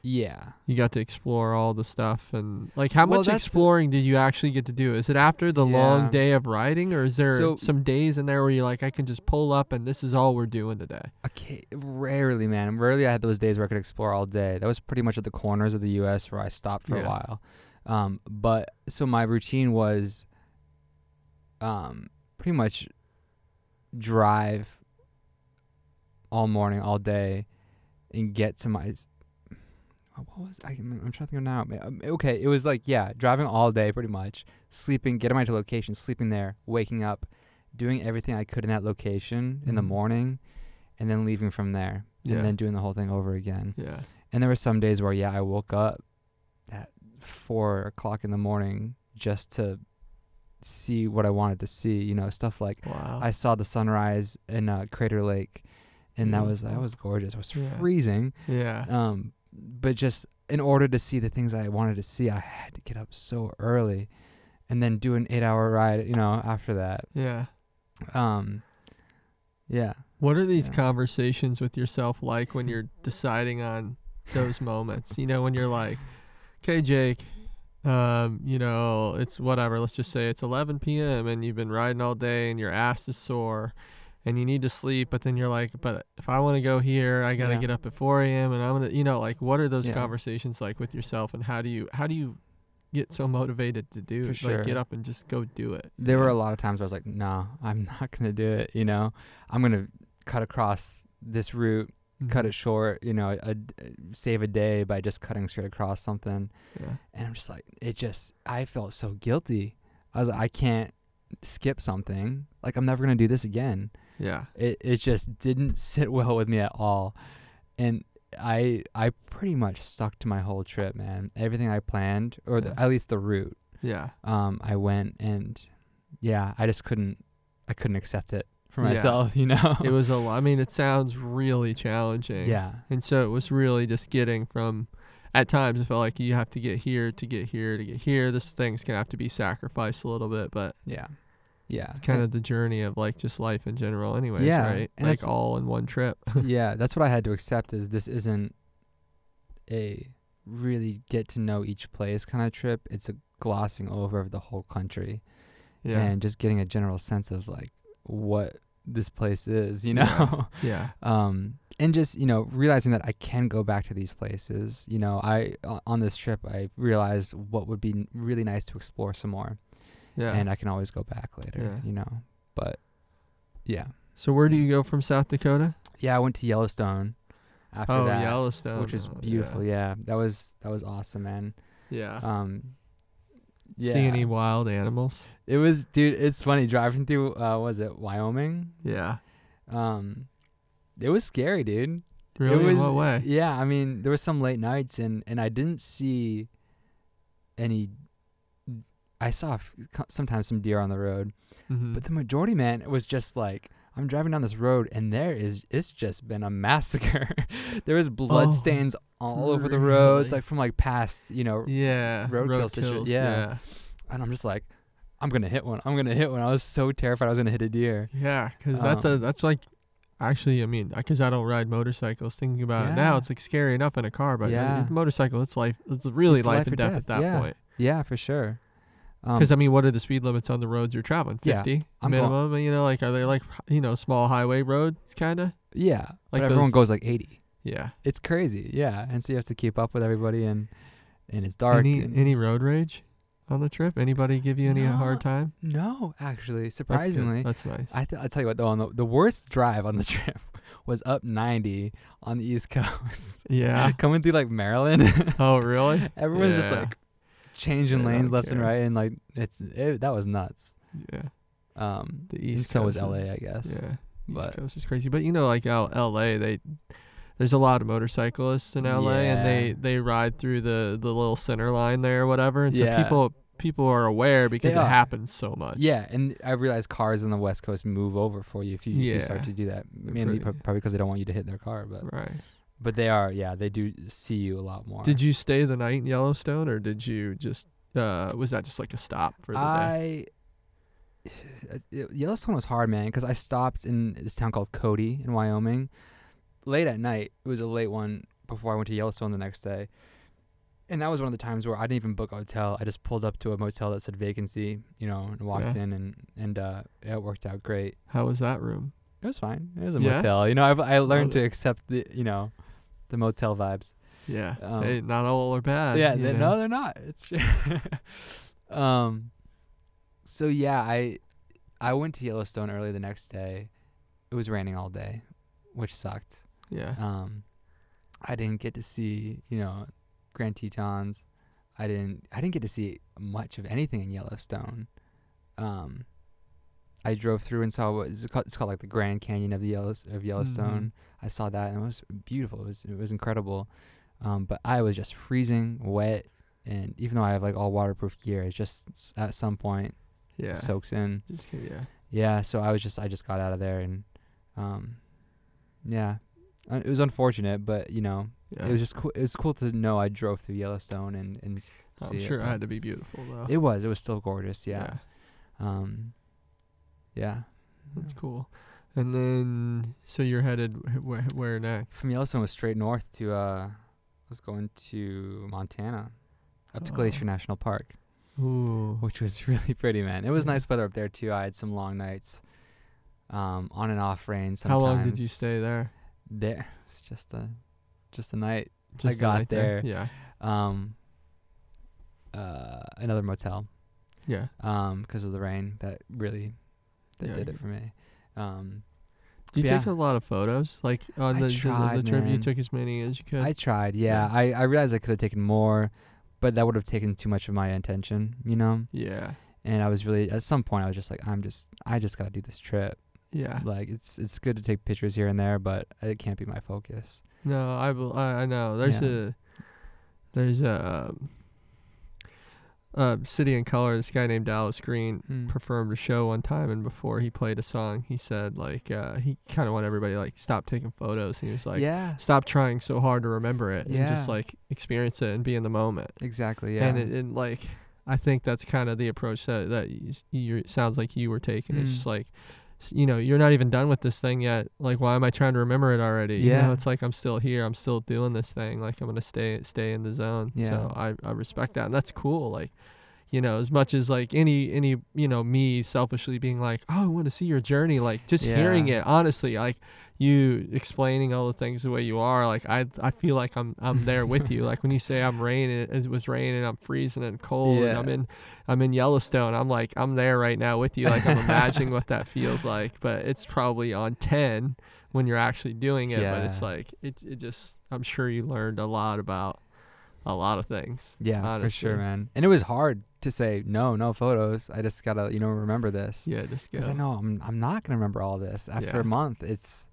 Yeah,
you got to explore all the stuff and like how
Well,
much
that's the-
exploring did you actually get to do? Is it after the long day of riding or is there
So-
some days in there where you're like I can just pull up and this is all we're doing today?
Okay, rarely, man. Rarely I had those days where I could explore all day. That was pretty much at the corners of the U.S. where I stopped for
Yeah.
a while. Um, but so my routine was, um, pretty much drive all morning, all day, and get to my. What was I? I'm trying to think of now. Um, Okay, it was like yeah, driving all day pretty much, sleeping, getting my to location, sleeping there, waking up, doing everything I could in that location in the
Mhm.
morning, and then leaving from there,
Yeah.
and then doing the whole thing over again.
Yeah.
And there were some days where yeah, I woke up at four o'clock in the morning just to see what I wanted to see. You know, stuff like
Wow.
I saw the sunrise in uh, Crater Lake, and that was that was gorgeous. It was
Yeah.
freezing.
yeah.
Um, but just in order to see the things I wanted to see, I had to get up so early, and then do an eight-hour ride. You know, after that.
yeah.
Um, yeah.
What are these
Yeah.
conversations with yourself like when you're deciding on those moments? You know, when you're like, "Okay, Jake, um, you know, it's whatever. Let's just say it's 11 p.m. and you've been riding all day and your ass is sore, and you need to sleep. But then you're like, but if I want to go here, I gotta
Yeah.
get up at 4 a.m. and I'm gonna, you know, like, what are those
Yeah.
conversations like with yourself? And how do you how do you get so motivated to do
For
it?
sure.
Like, get up and just go do it.
There were a lot of times where I was like, no, I'm not gonna do it. You know, I'm gonna cut across this route, cut
Mhm.
it short. You know, a, save a day by just cutting straight across something.
Yeah.
And I'm just like, it just, I felt so guilty. I was like, I can't skip something. Like, I'm never gonna do this again.
Yeah.
It it just didn't sit well with me at all, and I I pretty much stuck to my whole trip, man. Everything I planned, or
Yeah.
the, at least the route,
Yeah.
um, I went and yeah, I just couldn't, I couldn't accept it for
Yeah.
myself, you know.
it was a lot. I mean, it sounds really challenging.
yeah,
And so it was really just getting from, at times, it felt like you have to get here to get here to get here. This thing's going to have to be sacrificed a little bit, but
yeah, yeah.
it's kind of the journey of like just life in general, anyways,
Yeah,
right? like all in one trip.
yeah, that's what I had to accept is this isn't a really get to know each place kind of trip. It's a glossing over of the whole country.
Yeah.
and just getting a general sense of like what this place is, you know.
yeah.
um and just you know realizing that i can go back to these places you know i on this trip i realized what would be really nice to explore some more
Yeah.
and i can always go back later
Yeah.
you know but yeah
so where do you go from South Dakota?
yeah i went to yellowstone after
oh,
that
Yellowstone.
which is
yeah.
beautiful yeah. that was that was awesome man
Yeah.
um yeah
See any wild animals?
it was dude it's funny driving through uh was it wyoming
Yeah.
um it was scary dude
Really?
Was,
what way?
Yeah, I mean, there were some late nights, and and I didn't see any. I saw f- sometimes some deer on the road,
Mhm.
but the majority, man, was just like I'm driving down this road, and there is it's just been a massacre. there was blood
Oh,
stains all over the roads, like from like past, you know,
yeah.
roadkill situ-
kills,
yeah. and I'm just like, I'm gonna hit one. I'm gonna hit one. I was so terrified I was gonna hit a deer.
Yeah, because that's a
Um,
that's like actually I mean because I don't ride motorcycles. Thinking about it now, it's like scary enough in a car, but
Yeah.
a motorcycle, it's life. It's really
It's
life,
life
and death,
death,
at that
yeah.
point.
Yeah, for sure. Um,
Because I mean, what are the speed limits on the roads you're traveling? Fifty
going-
minimum. you know, like are they like you know small highway roads kind of?
yeah,
like
but everyone goes like 80.
Yeah.
It's crazy, yeah. And so you have to keep up with everybody, and and it's dark.
Any
and-
any road rage on the trip? Anybody give you any
No,
hard time?
No, actually, surprisingly,
that's, nice.
I th- I tell you what though, on the, the worst drive on the trip was up 90 on the East Coast,
yeah.
coming through like Maryland.
oh really?
Everyone's just like changing lanes left and right, and like it's it, that was nuts.
Yeah.
Um,
The East
so was LA,
is-
I guess.
Yeah. East Coast is crazy, but you know, like L- L.A., they there's a lot of motorcyclists in L.A. and they they ride through the the little center line there or whatever, and so
Yeah.
people people are aware because it happens so much.
Yeah, and I realize cars on the West Coast move over for you if you, if you start to do that. Mainly probably because they don't want you to hit their car, but
Right.
But they are. Yeah, they do see you a lot more.
Did you stay the night in Yellowstone, or did you just uh was that just like a stop for the day?
I Yellowstone was hard, man, because I stopped in this town called Cody in Wyoming. Late at night, it was a late one before I went to Yellowstone the next day, and that was one of the times where I didn't even book a hotel. I just pulled up to a motel that said vacancy, you know, and walked
Yeah.
in, and and uh, it worked out great.
How was that room?
It was fine. It was a
Yeah?
motel, you know. I've, I learned to accept the, you know, the motel vibes.
Yeah.
Um,
hey, not all are bad.
yeah, they, no, they're not. It's true. um, so yeah, I I went to Yellowstone early the next day. It was raining all day, which sucked.
Yeah.
Um, I didn't get to see you know Grand Tetons. I didn't I didn't get to see much of anything in Yellowstone. Um, I drove through and saw what is it called, it's called like the Grand Canyon of the Yellow of Yellowstone. I saw that and it was beautiful. It was it was incredible. Um, but I was just freezing wet, and even though I have like all waterproof gear, it just at some point
yeah.
soaks in.
Just yeah.
Yeah, so I was just I just got out of there and, um, yeah, uh, it was unfortunate, but you know
Yeah.
it was just cool. It was cool to know I drove through Yellowstone and and
I'm
it,
sure it
but
had to be beautiful though.
It was. It was still gorgeous. Yeah. Um. Yeah.
That's cool. And then, so you're headed wh- where, where next?
From Yellowstone was straight north to uh, was going to Montana, up to
Oh.
Glacier National Park.
Ooh.
which was really pretty, man. It was
Yeah.
nice weather up there too. I had some long nights, um, on and off rain.
How long did you stay there?
there? It's just a, just a night.
Just the
got
there?
there.
Yeah.
Um, uh, another motel,
Yeah.
um, because of the rain. That really, that
Yeah,
did it for me. Um,
Did you
Yeah.
take a lot of photos? Like on the, the- the,
tried,
trip, you took as many as you could.
I tried. Yeah,
Yeah.
I I realized I could have taken more, but that would have taken too much of my attention. You know.
yeah.
And I was really at some point I was just like I'm just I just gotta do this trip.
Yeah.
Like it's it's good to take pictures here and there, but it can't be my focus.
No, I, I I know. There's
Yeah.
a there's a um, uh, City and Colour. This guy named Dallas Green
Mm.
performed a show one time, and before he played a song, he said like uh, he kind of wanted everybody like stop taking photos. And he was like,
yeah,
stop trying so hard to remember it, and just like experience it and be in the moment.
exactly. Yeah,
And it, and like I think that's kind of the approach that that you, you sounds like you were taking. It's
Mm.
just like you know you're not even done with this thing yet. Like why am I trying to remember it already? You know,
Yeah.
it's like I'm still here. I'm still doing this thing. Like I'm gonna stay stay in the zone.
Yeah.
So I I respect that, and that's cool. Like you know, as much as like any any you know me selfishly being like, oh, I want to see your journey. Like just hearing it, honestly, like you explaining all the things the way you are, like I I feel like I'm I'm there with you. Like when you say I'm raining, it was raining, I'm freezing and cold, and I'm in I'm in Yellowstone. I'm like I'm there right now with you. Like I'm imagining what that feels like, but it's probably on ten when you're actually doing it. But it's like it it just I'm sure you learned a lot about a lot of things.
Yeah, for sure, man. And it was hard to say no, no photos. I just gotta, you know, remember this
Yeah, just
because. I know I'm I'm not gonna remember all this after
Yeah.
a month. It's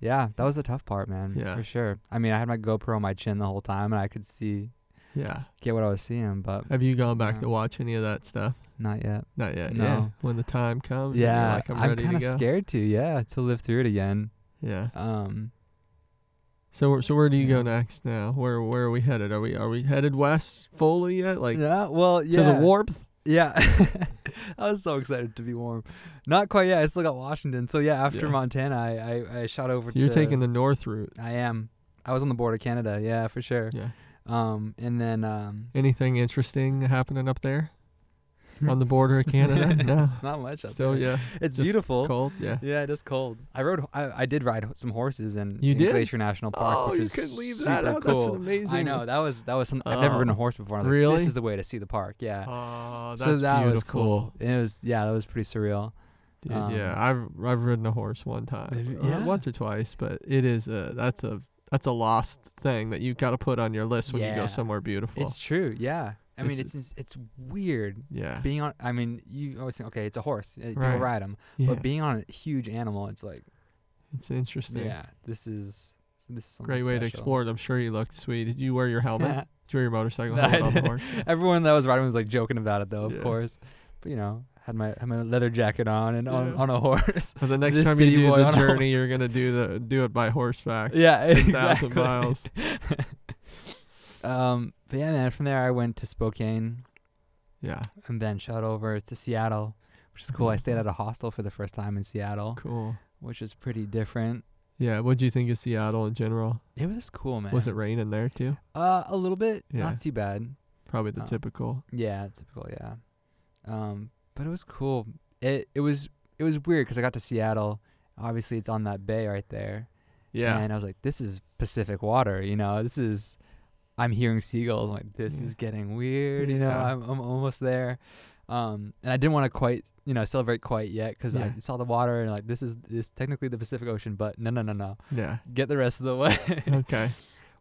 yeah, that was the tough part, man.
Yeah.
for sure. I mean, I had my GoPro on my chin the whole time, and I could see
Yeah.
get what I was seeing, but
Have you gone back
Yeah.
to watch any of that stuff?
not yet.
Not yet.
No.
Yeah. When the time comes.
Yeah,
Like I'm,
I'm, kind of scared to. Yeah, to live through it again.
Yeah.
Um,
So where- so where do you go next now? Where where are we headed? Are we are we headed west fully yet? Like
yeah, well,
to the warmth?
Yeah. I was so excited to be warm. Not quite yet. I still got Washington. So yeah, after
Yeah.
Montana, I, I, I shot over
You're
to
taking the north route.
I am. I was on the border of Canada, yeah, for sure.
Yeah.
Um and then um
Anything interesting happening up there on the border of Canada? no.
not much up
Still,
there.
yeah.
It's
just
beautiful.
Cold. Yeah.
Yeah, it is cold. I rode I, I did ride some horses in,
You
in
did?
Glacier National Park,
Oh,
which
you
was
couldn't leave that out.
cool.
That's amazing.
I know that was that was some, I've never ridden a horse before. I was like,
really?
this is the way to see the park. Yeah.
Oh, that's
so that was
beautiful.
cool. And it was yeah, that was pretty surreal.
Dude,
Um,
yeah, I've I've ridden a horse one time,
Have yeah?
once or twice, but it is a that's a that's a lost thing that you've got to put on your list when you go somewhere beautiful.
It's true. Yeah. I mean,
It's-
it's it's, weird
yeah,
being on. I mean, you always think, okay, it's a horse. People
Right.
ride them,
yeah,
but being on a huge animal, it's like,
it's interesting.
yeah, this is this is
Great way to explore it. I'm sure you looked sweet. Did you wear your helmet? Did you wear your motorcycle
No,
helmet on the horse?
Everyone that was riding was like joking about it, though, of
Yeah.
course. But you know, had my had my leather jacket on and on,
Yeah.
on a horse.
But the next
This
time you do the
a
journey, you're gonna do the do it by horseback.
yeah,
10,000
exactly.
miles.
um, but yeah, man. From there, I went to Spokane
Yeah,
and then shot over to Seattle, which is cool. I stayed
Mhm.
at a hostel for the first time in Seattle,
cool.
which is pretty different.
Yeah, What do you think of Seattle in general?
It was cool, man.
Was it raining there too?
Uh, a little bit.
Yeah.
Not too bad.
Probably the
Oh.
typical.
Yeah, typical. Yeah. Um, but it was cool. It it was it was weird because I got to Seattle. Obviously, it's on that bay right there.
Yeah,
And I was like, this is Pacific water. You know, this is. I'm hearing seagulls. I'm like, this
Yeah.
is getting weird. You know,
Yeah.
I'm I'm almost there. Um, and I didn't want to quite, you know, celebrate quite yet because
Yeah.
I saw the water and like this is this technically the Pacific Ocean, but no, no, no, no.
yeah.
Get the rest of the way.
okay.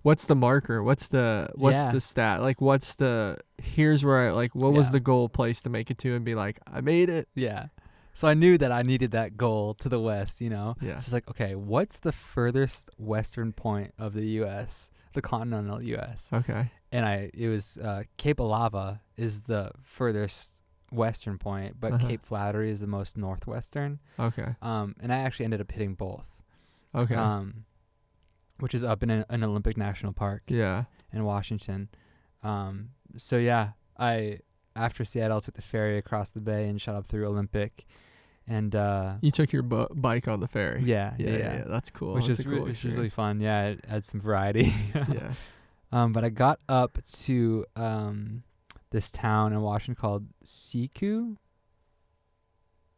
What's the marker? What's the what's the stat? Like what's the here's where I like what was the goal place to make it to and be like, I made it.
Yeah. So I knew that I needed that goal to the west, you know?
Yeah.
So it's like, okay, what's the furthest western point of the US, the continental US?
Okay.
And I it was uh, Cape Alava is the furthest western point, but
Uh-huh.
Cape Flattery is the most northwestern.
Okay.
Um, and I actually ended up hitting both.
Okay.
Um, which is up in an, an Olympic National Park
yeah.
in Washington. Um, so yeah, I after Seattle took the ferry across the bay and shot up through Olympic, and uh,
You took your bu- bike on the ferry.
yeah,
Yeah,
yeah,
yeah,
yeah,
That's cool.
which
That's
is re-
cool
which is really fun. Yeah, it had some variety.
yeah.
um, but I got up to um this town in Washington called Sekiu.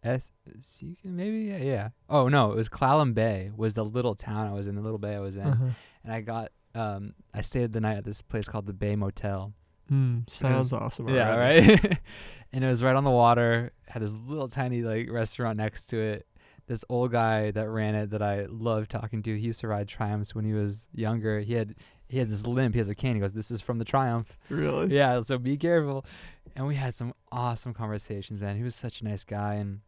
S Sekiu maybe yeah, yeah. Oh no, it was Clallam Bay was the little town I was in, the little bay I was in,
Uh-huh.
and I got um I stayed the night at this place called the Bay Motel.
Mm, sounds awesome.
Yeah,
already.
right. and it was right on the water. Had this little tiny like restaurant next to it. This old guy that ran it that I loved talking to. He used to ride Triumphs when he was younger. He had he has this limp. He has a cane. He goes, "This is from the Triumph."
Really?
Yeah, so be careful. And we had some awesome conversations, man. He was such a nice guy, and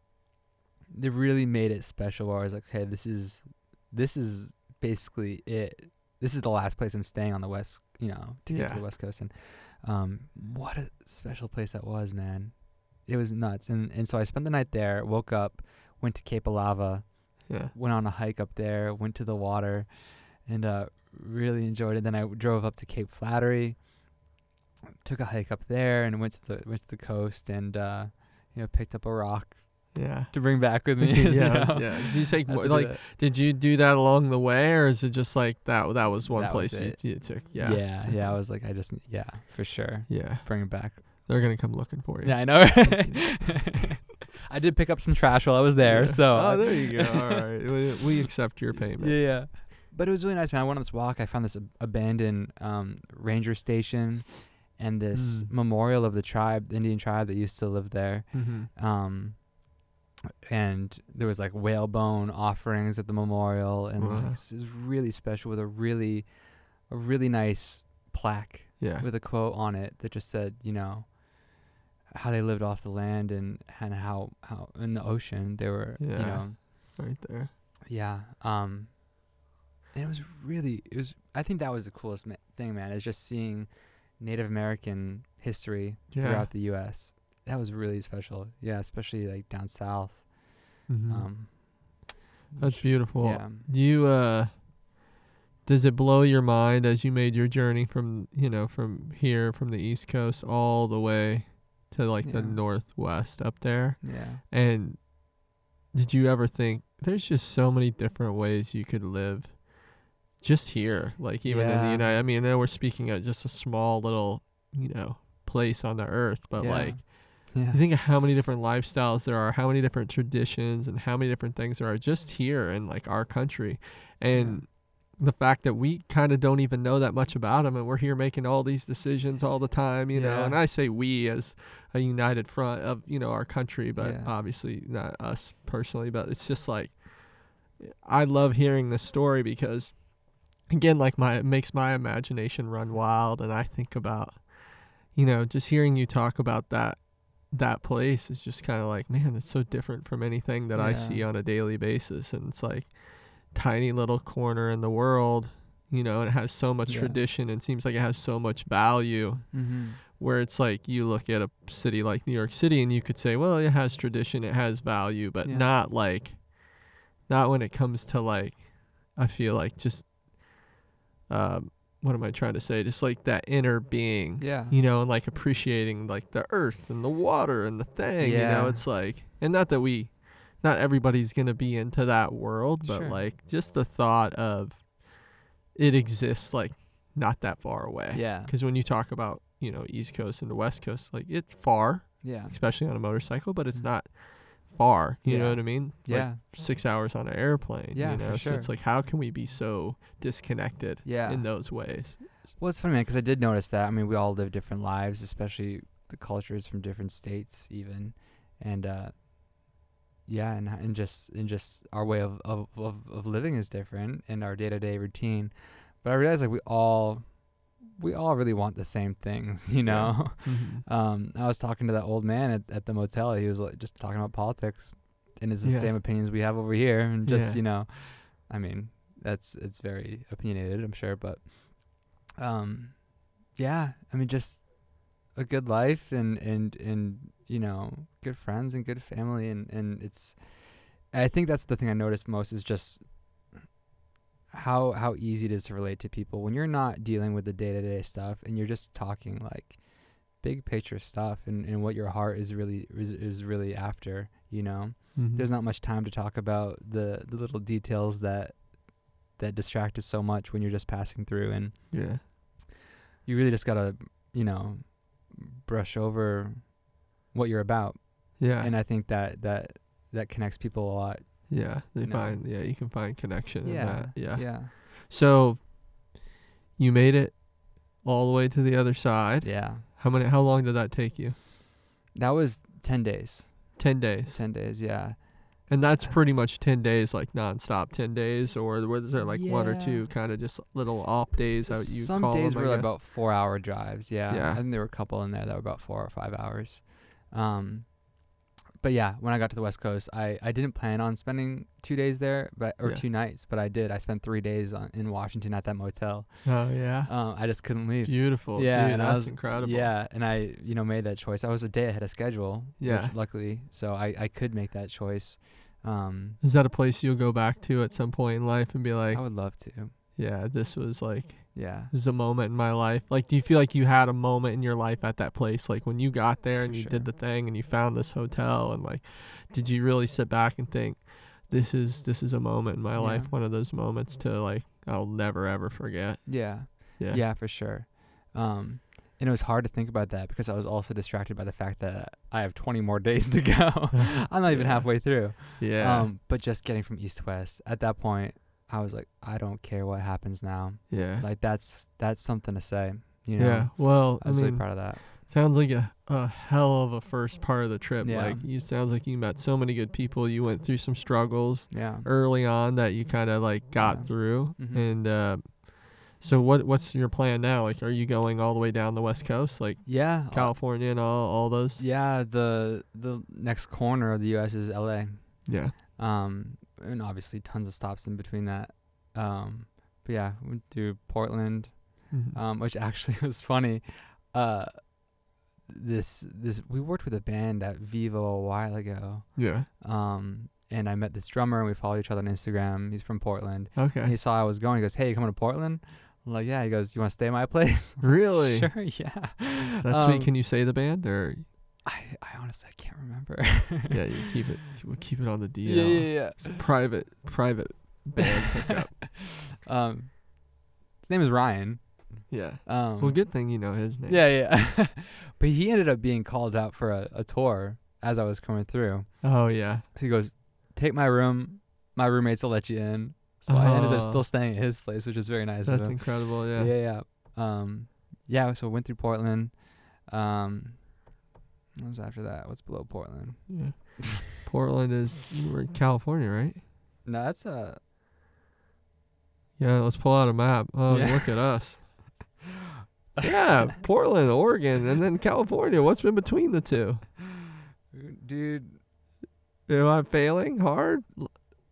they really made it special. Where I was like, "Okay, this is this is basically it. This is the last place I'm staying on the west, you know, to get to the west coast." And um, what a special place that was, man. It was nuts. And and so I spent the night there. Woke up, went to Cape Alava,
Yeah.
went on a hike up there, went to the water, and uh, really enjoyed it. Then I drove up to Cape Flattery, took a hike up there, and went to the went to the coast, and uh, you know picked up a rock
Yeah.
to bring back with me.
yeah,
you know?
yeah. Did you take more, like? Did you do that along the way, or is it just like that? That was one
That was
place you, you took. Yeah.
yeah, yeah. I was like, I just yeah, for sure,
Yeah.
bring it back.
They're gonna come looking for you.
Yeah, I know. I did pick up some trash while I was there,
Yeah.
so
oh, there you go. All right, we, we accept your payment.
Yeah, yeah. But it was really nice, man. I went on this walk. I found this ab- abandoned um, ranger station and this
Mm.
memorial of the tribe, the Indian tribe that used to live there.
Mm-hmm.
Um, and there was like whalebone offerings at the memorial, and
Wow.
this is really special with a really, a really nice plaque
Yeah.
with a quote on it that just said, you know, how they lived off the land and and how how in the ocean they were, you
Yeah.
know,
right there.
yeah. Um, and it was really, it was. I think that was the coolest ma- thing, man. Is just seeing Native American history
Yeah.
throughout the U.S. That was really special. Yeah, especially like down south.
Mhm.
Um,
That's beautiful.
yeah.
You uh does it blow your mind as you made your journey from you know from here from the east coast all the way to like the northwest up there
Yeah.
and did you ever think there's just so many different ways you could live just here like even in the united i mean I know we're speaking of just a small little you know place on the earth but
Yeah.
like
Yeah.
you think of how many different lifestyles there are, how many different traditions, and how many different things there are just here in like our country, and the fact that we kind of don't even know that much about them, and we're here making all these decisions all the time, you know. And I say we as a united front of you know our country, but
Yeah.
obviously not us personally. But it's just like I love hearing this story because again, like my it makes my imagination run wild, and I think about you know just hearing you talk about that that place is just kind of like man it's so different from anything that i see on a daily basis and it's like tiny little corner in the world you know and it has so much
Yeah.
tradition and seems like it has so much value
Mm-hmm.
where it's like you look at a city like new york city and you could say well it has tradition it has value but
Yeah.
not like not when it comes to like i feel like just um what am i trying to say just like that inner being
Yeah.
you know, and like appreciating like the earth and the water and the thing, Yeah. you know, it's like, and not that we, not everybody's going to be into that world, but
Sure.
like just the thought of it exists like not that far away.
Yeah.
Because when you talk about, you know, East Coast and the West Coast, like it's far,
Yeah.
especially on a motorcycle, but it's
Mhm.
not far. You know what I mean? Like
Yeah.
six hours on an airplane.
Yeah,
You
for
know, so it's like, how can we be so disconnected
Yeah.
in those ways?
Well, it's funny, man, because I did notice that. I mean, we all live different lives, especially the cultures from different states, even, and uh, yeah, and and just and just our way of of of, of living is different in our day to day routine. But I realize like we all we all really want the same things, you
Yeah.
know.
Mm-hmm.
Um, I was talking to that old man at, at the motel. He was like just talking about politics, and it's the
Yeah.
same opinions we have over here. And just
Yeah.
you know, I mean, that's it's very opinionated, I'm sure, but um, yeah, I mean, just a good life and and and you know, good friends and good family, and and it's. I think that's the thing I noticed most is just how how easy it is to relate to people when you're not dealing with the day to day stuff and you're just talking like big picture stuff and, and what your heart is really is, is really after you know
Mm-hmm.
there's not much time to talk about the the little details that that distract us so much when you're just passing through and
yeah.
you really just gotta you know brush over what you're about
Yeah.
and i think that that that connects people a lot
Yeah, they
you know.
find yeah, you can find connection in that. Yeah.
yeah
So you made it all the way to the other side.
yeah
How many how long did that take you?
that was 10 days
10 days.
10 days yeah
And that's pretty much 10 days like nonstop 10 days or was there like one or two kind of just little off days how you
Some
call
days
them,
were like about four hour drives. Yeah.
Yeah.
I think there were a couple in there that were about four or five hours. Um, but yeah, when I got to the West Coast, I, I didn't plan on spending two days there, but or
Yeah.
two nights, but I did. I spent three days on, in Washington at that motel.
Oh yeah.
Um, I just couldn't leave.
Beautiful.
yeah,
Dude,
and
that's
was-
incredible.
Yeah, and I you know made that choice. I was a day ahead of schedule. which
Yeah.
luckily, so I I could make that choice. Um,
Is that a place you'll go back to at some point in life and be like,
I would love to.
yeah, this was like
Yeah.
This is a moment in my life. Like, do you feel like you had a moment in your life at that place? Like when you got there and
For
you
sure.
did the thing and you found this hotel and like, did you really sit back and think, this is this is a moment in my
Yeah.
life, one of those moments to like I'll never ever forget.
Yeah.
Yeah.
Yeah, for sure. Um, And it was hard to think about that because I was also distracted by the fact that I have 20 more days to go. I'm not even
Yeah.
halfway through.
Yeah.
Um, but just getting from east to west, at that point, I was like, I don't care what happens now.
yeah.
Like that's that's something to say. You know,
yeah. Well,
I
I
was
mean,
really proud of that.
sounds like a, a hell of a first part of the trip.
Yeah.
Like you sounds like you met so many good people. You went through some struggles
Yeah.
early on that you kind of like got
Yeah.
through.
Mhm.
And uh, so what what's your plan now? Like, are you going all the way down the west coast, like
Yeah. uh,
California and all all those?
yeah. The the next corner of the U.S. is L.A.
Yeah.
Um, and obviously tons of stops in between that. Um, but yeah, went through Portland,
Mhm.
um, which actually was funny. Uh, this this we worked with a band at Vivo a while ago.
yeah.
Um, and I met this drummer and we followed each other on Instagram. He's from Portland. And
Okay.
he saw I was going. He goes, "Hey, you coming to Portland?" I'm like, "Yeah." He goes, "You want to stay at my place?"
Really?
sure. Yeah.
That's sweet.
Um,
Can you say the band or
I I honestly I can't remember.
yeah, you keep it we'll keep it on the DL.
yeah, yeah, yeah.
It's a private private band pickup.
um, his name is Ryan.
Yeah.
Um,
Well, good thing you know his name.
Yeah, yeah. but he ended up being called out for a, a tour as I was coming through.
Oh yeah.
So he goes, "Take my room. My roommates will let you in." So I ended up
Oh.
still staying at his place, which is very nice
That's incredible. Yeah.
yeah, yeah. Um, yeah. So we went through Portland. Um, what was after that? What's below Portland?
Yeah. Portland is we're in California, right?
No, that's uh
Yeah, let's pull out a map. Oh,
Yeah.
look at us. Yeah, Portland, Oregon, and then California. What's been between the two?
dude.
Am I failing hard?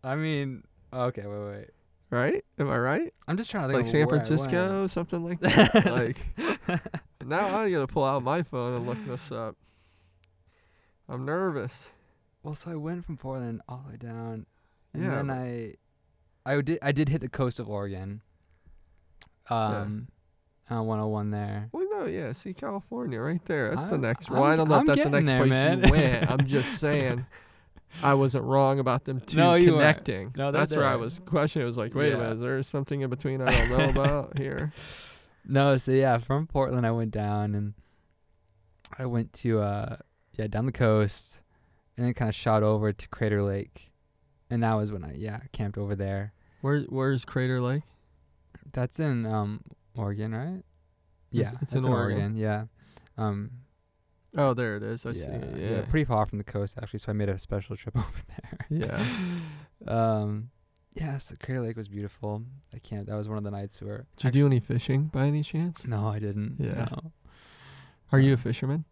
I mean, okay, wait, wait.
Right? Am I right?
I'm just trying to think
Like San
where I went.
Francisco, something like that. like now I gotta pull out my phone and look this up. I'm nervous.
Well, so I went from Portland all the way down, and
Yeah,
then I, I did I did hit the coast of Oregon. Um, on 101 there.
Well, no, yeah. See California right there. That's the
I'm-
next.
I'm
Well, I don't know
I'm
if that's the next
there,
place
man.
you went. I'm just saying. I wasn't wrong about them two
No,
connecting.
No,
that's where I was questioning. It was like, wait a minute, is there something in between I don't know about here?
No, so yeah, from Portland I went down and I went to uh yeah down the coast, and then kind of shot over to Crater Lake, and that was when I yeah camped over there.
Where Where's Crater Lake?
That's in um Oregon, right? Yeah,
It's- it's
that's
in Oregon.
Yeah. Um,
Oh, there it is. I
yeah,
see. it,
yeah,
Yeah.
pretty far from the coast actually. So I made a special trip over there.
Yeah.
um, yeah, so Crater Lake was beautiful. I can't. That was one of the nights where.
Did you do any fishing by any chance?
No, I didn't.
Yeah.
no.
Are you a
Um,
fisherman?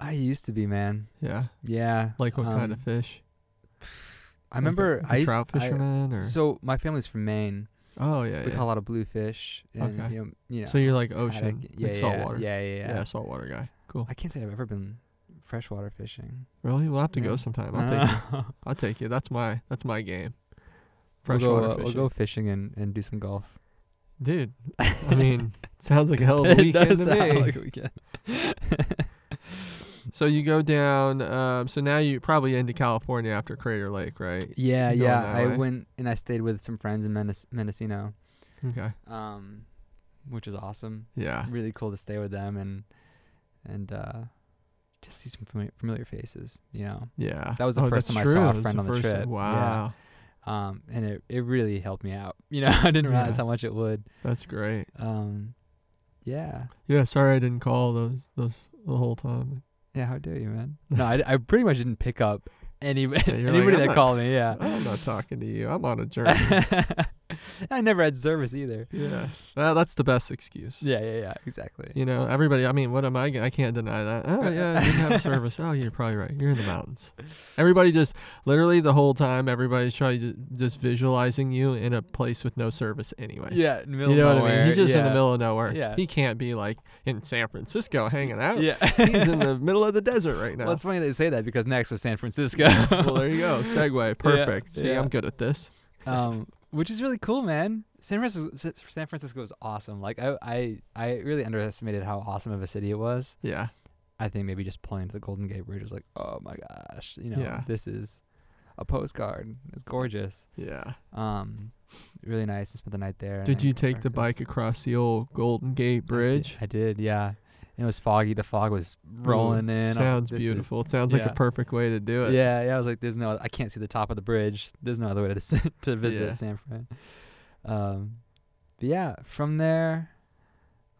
I used to be, man.
Yeah.
Yeah.
Like what kind of
um,
fish?
I remember
like a,
I used
trout
I-
fisherman or
So my family's from Maine.
oh yeah,
We
yeah.
caught a lot of bluefish. And,
Okay.
You know, you know,
so you're like ocean,
yeah,
like
yeah,
saltwater.
Yeah, yeah, yeah.
yeah, saltwater guy. Cool.
I can't say I've ever been freshwater fishing.
Really? We'll have to go sometime. I'll take you. I'll take you. That's my that's my game.
we'll
Freshwater
go, uh,
fishing.
We'll go fishing and, and do some golf.
Dude, I mean, sounds like a hell of a
it
weekend
does
to
sound
me.
like a weekend.
So you go down. Um, so now you probably into California after Crater Lake, right?
yeah, yeah. I
way?
went and I stayed with some friends in Mendes- Mendocino,
Okay.
um, which is awesome.
Yeah.
Really cool to stay with them and and uh, just see some familiar, familiar faces. You know,
Yeah.
That was the
Oh,
first time I saw a
true.
Friend on the
first time.
trip. Yeah.
Wow.
um, and it it really helped me out. You know, I didn't realize
Yeah.
how much it would.
That's great.
Um, yeah,
Yeah. Sorry I didn't call those those the whole time.
yeah. How dare you, man? No, I, I pretty much didn't pick up any
like,
anybody that
not-
called me. Yeah,
I'm not talking to you. I'm on a journey.
I never had service either.
yeah. Well, that's the best excuse.
Yeah, yeah, yeah. Exactly.
You know, everybody. I mean, what am I? I can't deny that. Oh yeah, I didn't have service. Oh, you're probably right. You're in the mountains. Everybody just literally the whole time. Everybody's trying to just visualizing you in a place with no service, anyways.
Yeah, in the middle
You know
of
what I mean? He's just in the middle of nowhere.
Yeah.
He can't be like in San Francisco hanging out.
Yeah.
He's in the middle of the desert right now.
Well, it's funny they say that because next was San Francisco.
well, there you go. Segue. Perfect. See,
yeah.
I'm good at this.
um, which is really cool, man. San Francisco, San Francisco is awesome. Like I, I, I really underestimated how awesome of a city it was.
Yeah.
I think maybe just pulling to the Golden Gate Bridge was like, oh my gosh, you know,
Yeah.
this is a postcard. It's gorgeous.
Yeah.
Um, really nice to spend the night there.
Did you take the bike across the old Golden Gate
I did-
Bridge?
I did, yeah. It was foggy. The fog was rolling
Ooh,
in. Like,
Sounds
is-
beautiful. It sounds like a perfect way to do it.
Yeah, yeah. I was like, "There's no, I can't see the top of the bridge. There's no other way to to visit
Yeah.
San Fran." Um, but yeah, from there,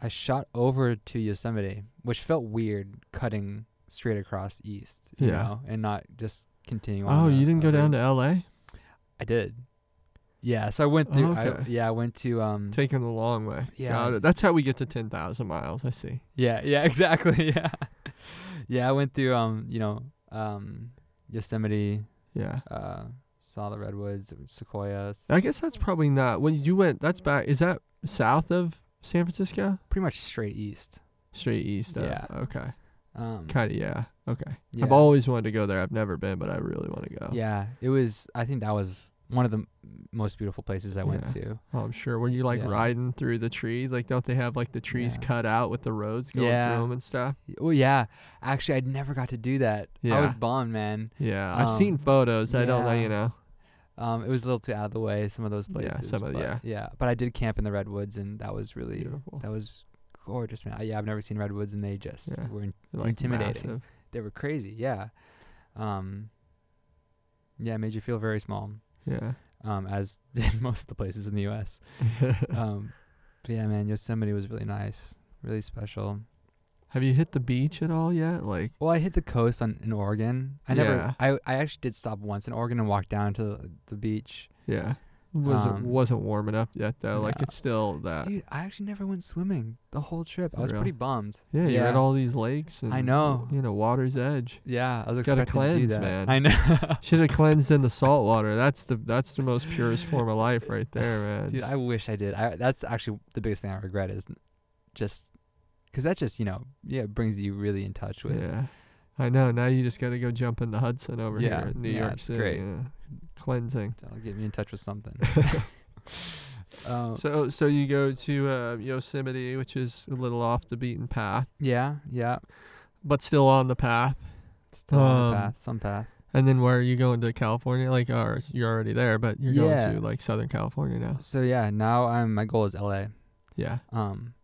I shot over to Yosemite, which felt weird cutting straight across east, you
Yeah.
know, and not just continuing.
Oh, you didn't go down to L.A.
I did. Yeah, so I went through. I,
Okay.
yeah, I went to um.
Taking the long way.
Yeah.
That's how we get to ten thousand miles. I see.
Yeah, yeah, exactly. Yeah, yeah. I went through um, you know, um, Yosemite.
Yeah.
Uh, saw the redwoods, sequoias.
I guess that's probably not when you went. That's back. Is that south of San Francisco?
Pretty much straight east.
Straight east.
Yeah.
Okay.
Um,
Kind of. Yeah. Okay.
yeah.
I've always wanted to go there. I've never been, but I really want to go.
Yeah, it was. I think that was one of the most beautiful places I went
Yeah.
to.
Oh, I'm sure. Were you like
Yeah.
riding through the trees? Like, don't they have like the trees
Yeah.
cut out with the roads going through them and stuff?
Oh yeah, actually, I never got to do that. I was bummed, man.
Yeah. I've
Um,
seen photos. I don't know. You know.
Um, it was a little too out of the way. Some of those places.
Yeah, some of-
but,
yeah.
yeah. But I did camp in the redwoods, and that was really
Beautiful.
that was gorgeous, man. I, yeah, I've never seen redwoods, and they just were in,
Like
intimidating.
massive.
they were crazy. Yeah. Um. Yeah, it made you feel very small.
Yeah.
Um, as did most of the places in the U.S. um, but yeah, man, Yosemite was really nice, really special.
have you hit the beach at all yet? Like.
Well, I hit the coast on in Oregon. I never.
Yeah.
I I actually did stop once in Oregon and walk down to the, the beach.
Yeah. Wasn't
Um,
wasn't warm enough yet though. Like it's still that.
Dude, I actually never went swimming the whole trip. I was
Really?
pretty bummed.
Yeah, you're at all these lakes. And,
I know.
You know, water's edge.
Yeah, I was
Gotta
expecting to do
cleanse,
that.
man.
I know.
Should have cleansed in the salt water. That's the that's the most purest form of life right there, man.
Dude, I wish I did. I that's actually the biggest thing I regret is just because that just you know yeah it brings you really in touch with.
yeah. I know. Now you just got to go jump in the Hudson over
Yeah,
here in New
yeah,
York City.
great.
yeah. Cleansing.
That'll get me in touch with something. um,
So so you go to uh, Yosemite, which is a little off the beaten path,
yeah, yeah.
but still on the path.
Still on
Um,
the path, some path.
And then where are you going to California? Like, or you're already there, but you're
Yeah.
going to like Southern California now.
So yeah, now I'm my goal is L.A.
Yeah.
Um,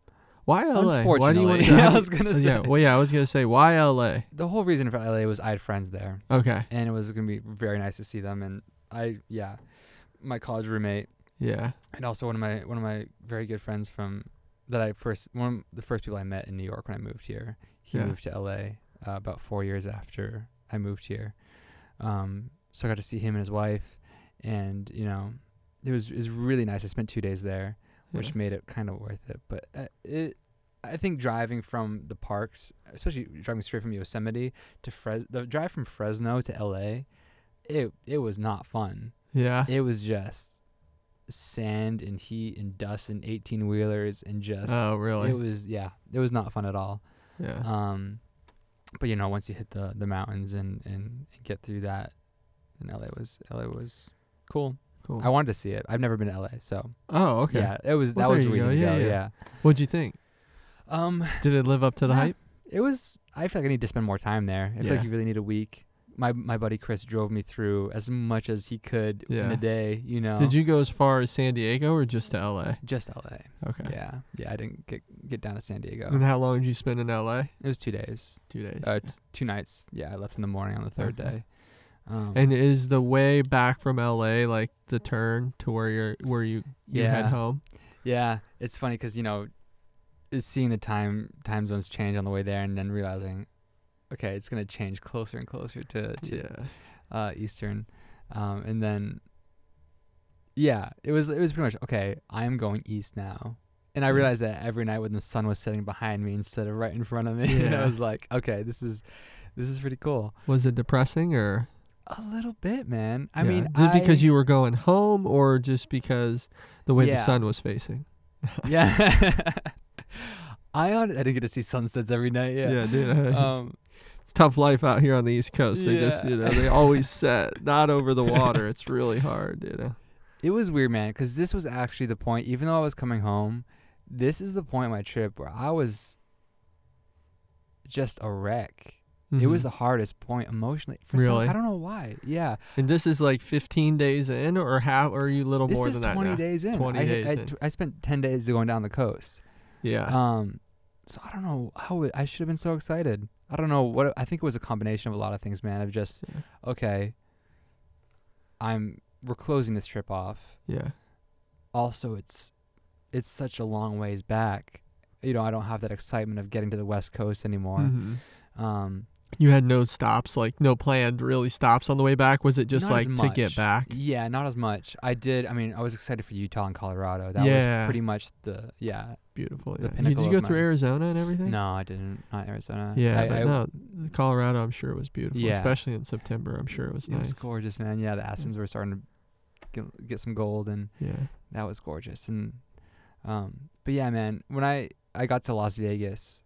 Why LA? Why do you want to go?
I was gonna say
yeah. Well, yeah. I was gonna say why LA.
the whole reason for LA was I had friends there,
Okay.
and it was gonna be very nice to see them. And I, yeah, my college roommate,
Yeah.
and also one of my one of my very good friends from that I first one of the first people I met in New York when I moved here. He
Yeah.
moved to LA uh, about four years after I moved here. Um, so I got to see him and his wife, and you know, it was it was really nice. I spent two days there, which
Yeah.
made it kind of worth it. But uh, it, I think driving from the parks, especially driving straight from Yosemite to Fres, the drive from Fresno to LA, it it was not fun.
Yeah.
It was just sand and heat and dust and eighteen wheelers and just
Oh, really?
it was yeah, it was not fun at all.
yeah.
Um, but you know, once you hit the the mountains and and, and get through that, then LA was LA was cool.
Cool.
I wanted to see it. I've never been to LA, so
oh, okay.
yeah, it was
Well,
that was the
you go.
reason to
Yeah,
go.
yeah.
Yeah.
What'd you think?
Um,
Did it live up to the
Yeah.
hype?
it was. I feel like I need to spend more time there. I feel like you really need a week. My my buddy Chris drove me through as much as he could in a day. You know.
Did you go as far as San Diego or just to LA?
Just LA.
Okay.
Yeah, yeah. I didn't get get down to San Diego.
And how long did you spend in LA?
It was two days,
Two days.
uh, t- two nights. Yeah, I left in the morning on the third
Okay.
day. Um,
and is the way back from LA like the turn to where you're where you you head home?
yeah, it's funny because you know, seeing the time time zones change on the way there, and then realizing, okay, it's gonna change closer and closer to, to
Yeah.
uh, Eastern, um, and then yeah, it was it was pretty much okay. I am going east now, and I
Yeah.
realized that every night when the sun was setting behind me instead of right in front of me, and
Yeah.
I was like, okay, this is this is pretty cool.
Was it depressing or?
A little bit, man. I
Yeah.
mean,
is it because you were going home or just because the way the sun was facing?
yeah. I I didn't get to see sunsets every night. Yeah.
Yeah, dude.
Um.
it's tough life out here on the East Coast. They just, you know, they always set not over the water. It's really hard, you know.
It was weird, man, because this was actually the point. Even though I was coming home, this is the point of my trip where I was just a wreck. It was
Mhm.
the hardest point emotionally. For some-
Really?
I don't know why. Yeah.
And this is like 15 days in, or how? Or are you a little
This
more
is
than that
20
now?
days in.
20
I,
days
I,
in.
I spent 10 days going down the coast.
Yeah.
Um, so I don't know how it, I should have been so excited. I don't know what I think it was a combination of a lot of things, man. Of just
Yeah.
okay, I'm we're closing this trip off.
Yeah.
Also, it's it's such a long ways back. You know, I don't have that excitement of getting to the West Coast anymore.
Mhm.
Um,
You had no stops, like no planned really stops on the way back. Was it just
Not
like to get back?
yeah, not as much. I did. I mean, I was excited for Utah and Colorado. That
Yeah.
was pretty much the yeah.
Beautiful.
The
Yeah. Did you go through
my-
Arizona and everything?
No, I didn't. Not Arizona.
Yeah,
I,
but
I-
no, Colorado. I'm sure it was beautiful,
Yeah.
especially in September. I'm sure it was
It
nice.
was gorgeous, man. Yeah, the Aspens were starting to get, get some gold, and
Yeah.
that was gorgeous. And um, but yeah, man, when I I got to Las Vegas,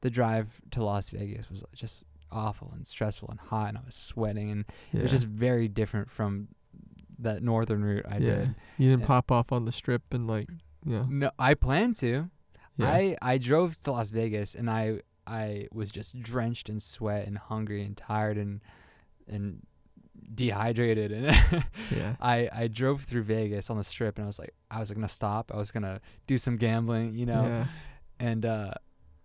the drive to Las Vegas was just awful and stressful and hot, and I was sweating, and
yeah.
it was just very different from that northern route I
yeah.
did.
You didn't
And-
pop off on the strip and like, know.
No, I planned to.
Yeah.
I I drove to Las Vegas, and I I was just drenched in sweat and hungry and tired and and dehydrated and
yeah.
I I drove through Vegas on the strip and I was like I was gonna stop I was gonna do some gambling you know
Yeah.
and uh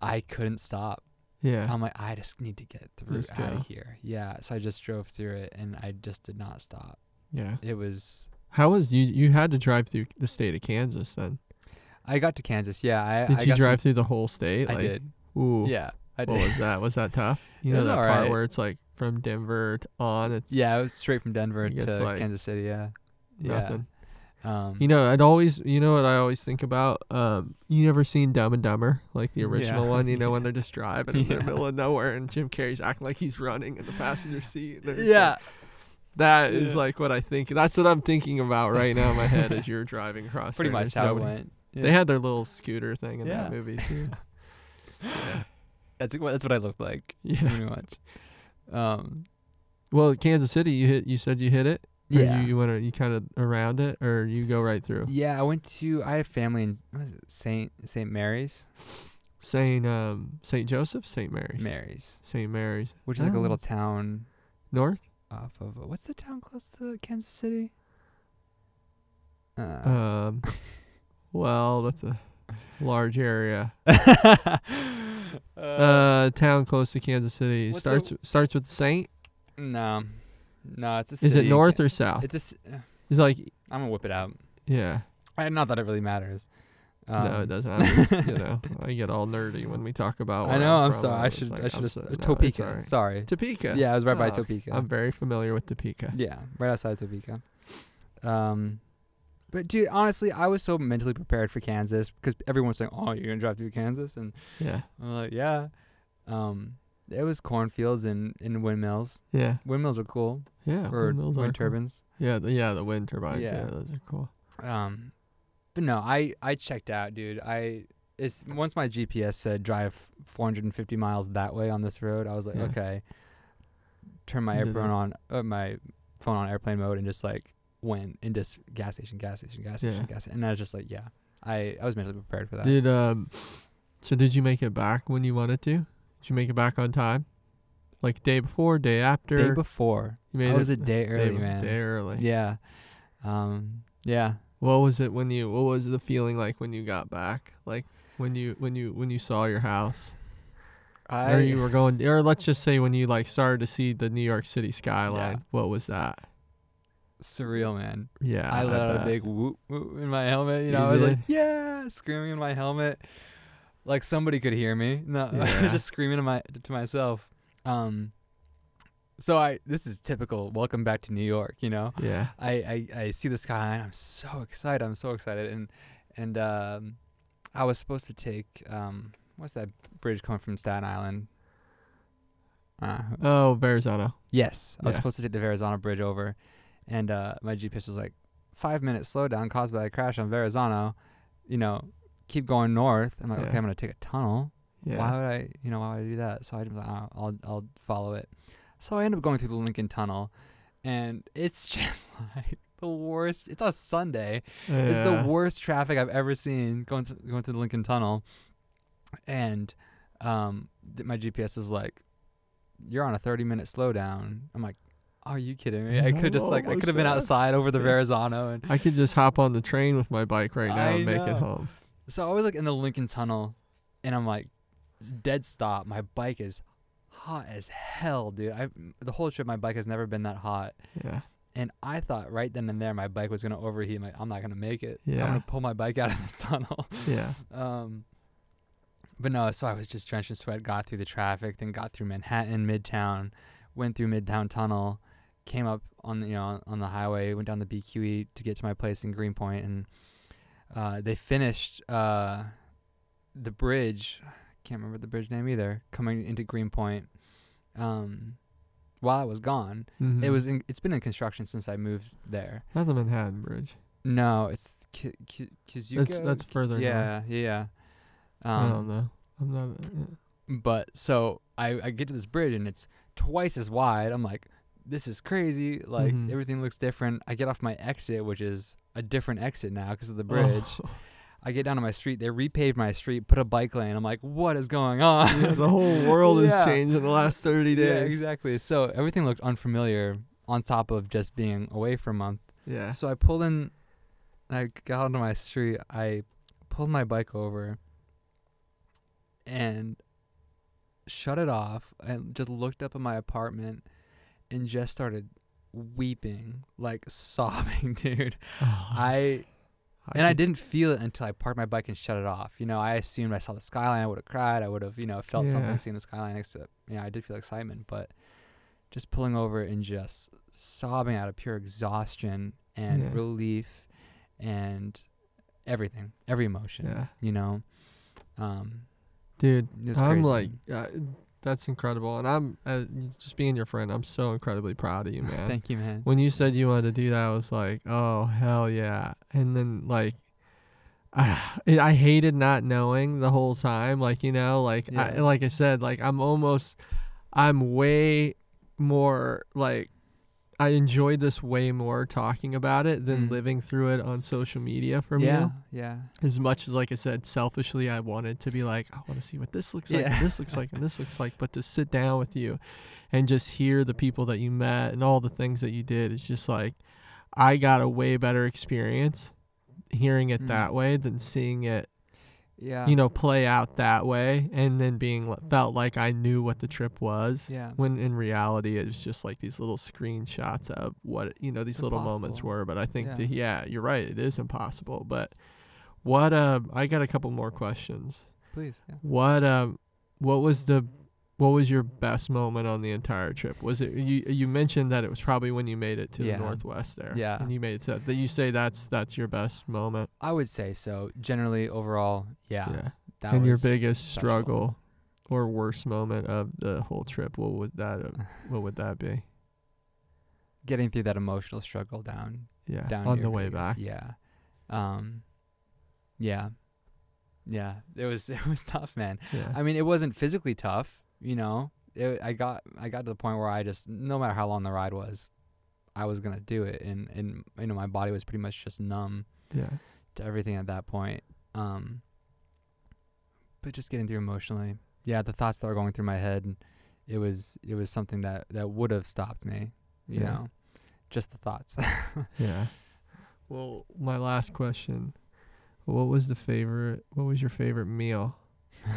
I couldn't stop
Yeah.
I'm like I just need to get through
Just
out
go.
of here yeah so I just drove through it and I just did not stop
yeah.
it was
How was you? You had to drive through the state of Kansas then.
I got to Kansas yeah I
Did
I
you
got some-
drive through the whole state?
I
like,
did
Ooh.
yeah I did.
What was that? Was that tough? You know that part
alright.
where it's like from Denver to on. It's
yeah it was straight from Denver to
like
Kansas City yeah
nothing.
yeah um
You know, I'd always, you know what I always think about? Um, you never seen Dumb and Dumber, like the original
Yeah.
one, you know, when they're just driving in the middle of nowhere and Jim Carrey's acting like he's running in the passenger seat.
yeah
like- that is
Yeah.
like what I think. That's what I'm thinking about right now in my head as you're driving across.
pretty
there.
much how it
nobody-
went
They had their little scooter thing in
Yeah.
that movie too. yeah.
that's what that's what I looked like
yeah.
pretty much um
Well, Kansas City, you hit. You said you hit it. Or
yeah
You, you went. You kind of around it, or you go right through.
Yeah, I went to. I had family in what was it Saint Saint Mary's,
Saint um Saint Joseph, Saint Mary's,
Mary's,
Saint Mary's,
which is like a
Oh.
little town
North.
off of what's the town close to Kansas City? Uh,
Um, well, that's a large area.
uh,
town close to Kansas City. starts starts with Saint.
no, no, it's a
Is it north or south?
It's a. uh,
It's like
I'm gonna whip it out.
yeah.
Uh, Not that it really matters.
no,
Um,
it doesn't. I'm just, you know, I get all nerdy when we talk about.
I know. I'm
from.
sorry. I should.
like,
I should
I'm
just
so- no,
Topeka.
alright.
Sorry.
Topeka.
Yeah, I was right by
Oh,
Topeka.
I'm very familiar with Topeka.
Yeah, right outside Topeka. Um, but dude, honestly, I was so mentally prepared for Kansas because everyone's saying, "Oh, you're gonna drive through Kansas," and
Yeah.
I'm like, "Yeah." Um, it was cornfields and, and windmills.
Yeah.
Windmills are cool,
Yeah.
or
windmills are
wind
cool.
turbines.
Yeah. The, yeah. The wind turbines. Yeah.
Yeah.
Those are cool.
Um, but no, I I checked out, dude. I it's once my GPS said drive 450 miles that way on this road, I was like,
Yeah.
okay. Turn my airplane on, uh, my phone on airplane mode, and just like went and just gas station, gas station, gas station,
Yeah.
gas station, and I was just like, yeah, I I was mentally prepared for that.
Did um, so did you make it back when you wanted to? Did you make it back on time? Like day before, day after?
day before,
you made
I was
it
a day early,
day,
man.
Day early.
Yeah, um, yeah.
What was it when you? What was the feeling like when you got back? Like when you when you when you saw your house,
I
or you were going, or let's just say when you like started to see the New York City skyline.
Yeah.
What was that?
surreal, man.
Yeah,
I let out a big whoop, whoop in my helmet. You know,
You
I was like, yeah, screaming in my helmet, like somebody could hear me. No,
Yeah.
just screaming to my to myself. Um, so I this is typical. Welcome back to New York. You know,
Yeah,
I I, I see the sky and I'm so excited. I'm so excited. And and um, I was supposed to take um, what's that bridge coming from Staten Island? Uh,
Oh, Verrazano.
Yes, I was supposed to take the Verrazano Bridge over, and uh, my GPS was like five minute slowdown caused by a crash on Verrazano. You know, keep going north. I'm like,
Yeah.
okay, I'm gonna take a tunnel.
Yeah.
Why would I? You know, why would I do that? So I was like, I'll I'll follow it. So I end up going through the Lincoln Tunnel, and it's just like the worst. It's a Sunday.
Yeah.
It's the worst traffic I've ever seen going to, going through the Lincoln Tunnel, and um, th- my GPS was like, "You're on a 30 minute slowdown." I'm like, "Are you kidding me? I could just like I could have been outside over the
Yeah.
Verrazano." And
I could just hop on the train with my bike right now
I
and make
know.
it home.
So I was like in the Lincoln Tunnel, and I'm like dead stop. My bike is hot as hell, dude. I the whole trip my bike has never been that hot.
Yeah.
And I thought right then and there my bike was gonna overheat. I'm like, I'm not gonna make it.
Yeah.
I'm gonna pull my bike out of this tunnel.
Yeah.
Um, but no, so I was just drenched in sweat, got through the traffic, then got through Manhattan, Midtown, went through Midtown Tunnel, came up on the, you know on the highway, went down the BQE to get to my place in Greenpoint, and uh, they finished uh, the bridge. Can't remember the bridge name either. Coming into Greenpoint, um, while I was gone, it
Mhm.
was in, it's been in construction since I moved there.
That's the Manhattan Bridge.
No, it's Ki- Ki- Kizuka.
That's that's further.
yeah, yeah, yeah. Um,
I don't know. I'm not. uh.
But so I, I get to this bridge and it's twice as wide. I'm like, this is crazy. Like
Mhm.
everything looks different. I get off my exit, which is a different exit now because of the oh. bridge.
Oh.
I get down to my street. They repaved my street, put a bike lane. I'm like, what is going on?
Yeah, the whole world
Yeah.
has changed in the last 30 days.
yeah, exactly. So everything looked unfamiliar on top of just being away for a month.
Yeah.
So I pulled in, I got onto my street. I pulled my bike over and shut it off and just looked up at my apartment and just started weeping, like sobbing, dude. I and I didn't feel it until I parked my bike and shut it off. You know, I assumed I saw the skyline, I would have cried, I would have, you know, felt
Yeah.
something seeing the skyline. Except, yeah, I did feel excitement, but just pulling over and just sobbing out of pure exhaustion and
Yeah.
relief and everything, every emotion.
Yeah.
You know, um,
Dude, I'm
crazy.
like, uh, that's incredible. And I'm uh, just being your friend. I'm so incredibly proud of you, man.
thank you, man.
when you said you wanted to do that, I was like, oh hell yeah! And then like, I, I hated not knowing the whole time. Like you know, like I, like I said, like I'm almost, I'm way more like. I enjoyed this way more talking about it than
Mm.
living through it on social media from
yeah,
you.
yeah,
As much as, like I said, selfishly, I wanted to be like, I want to see what this looks like, and this looks like, and this looks like. But to sit down with you and just hear the people that you met and all the things that you did, it's just like, I got a way better experience hearing it
Mm.
that way than seeing it,
yeah.
you know, play out that way and then being felt like I knew what the trip was.
yeah.
When in reality, it was just like these little screenshots of what you know these
It's
little moments were. But I think,
Yeah.
the, yeah, you're right. It is impossible. But what? Uh, I got a couple more questions.
Please. Yeah.
What? Um, what was the? What was your best moment on the entire trip? Was it you? You mentioned that it was probably when you made it to
Yeah.
the northwest there.
Yeah.
And you made it to that. You say that's that's your best moment.
I would say so. Generally, overall, yeah. That
and your biggest
special.
struggle or worst moment of the whole trip, what would that? Uh, what would that be?
getting through that emotional struggle down
Yeah.
down
on the way back.
Yeah. Um yeah. Yeah. It was it was tough, man.
Yeah.
I mean, it wasn't physically tough, you know. It, I got I got to the point where I just no matter how long the ride was, I was going to do it and and you know, my body was pretty much just numb
yeah.
to everything at that point. Um but just getting through emotionally. Yeah, the thoughts that were going through my head, it was it was something that that would have stopped me, you
Yeah.
know. Just the thoughts.
Yeah. Well, my last question. What was the favorite what was your favorite meal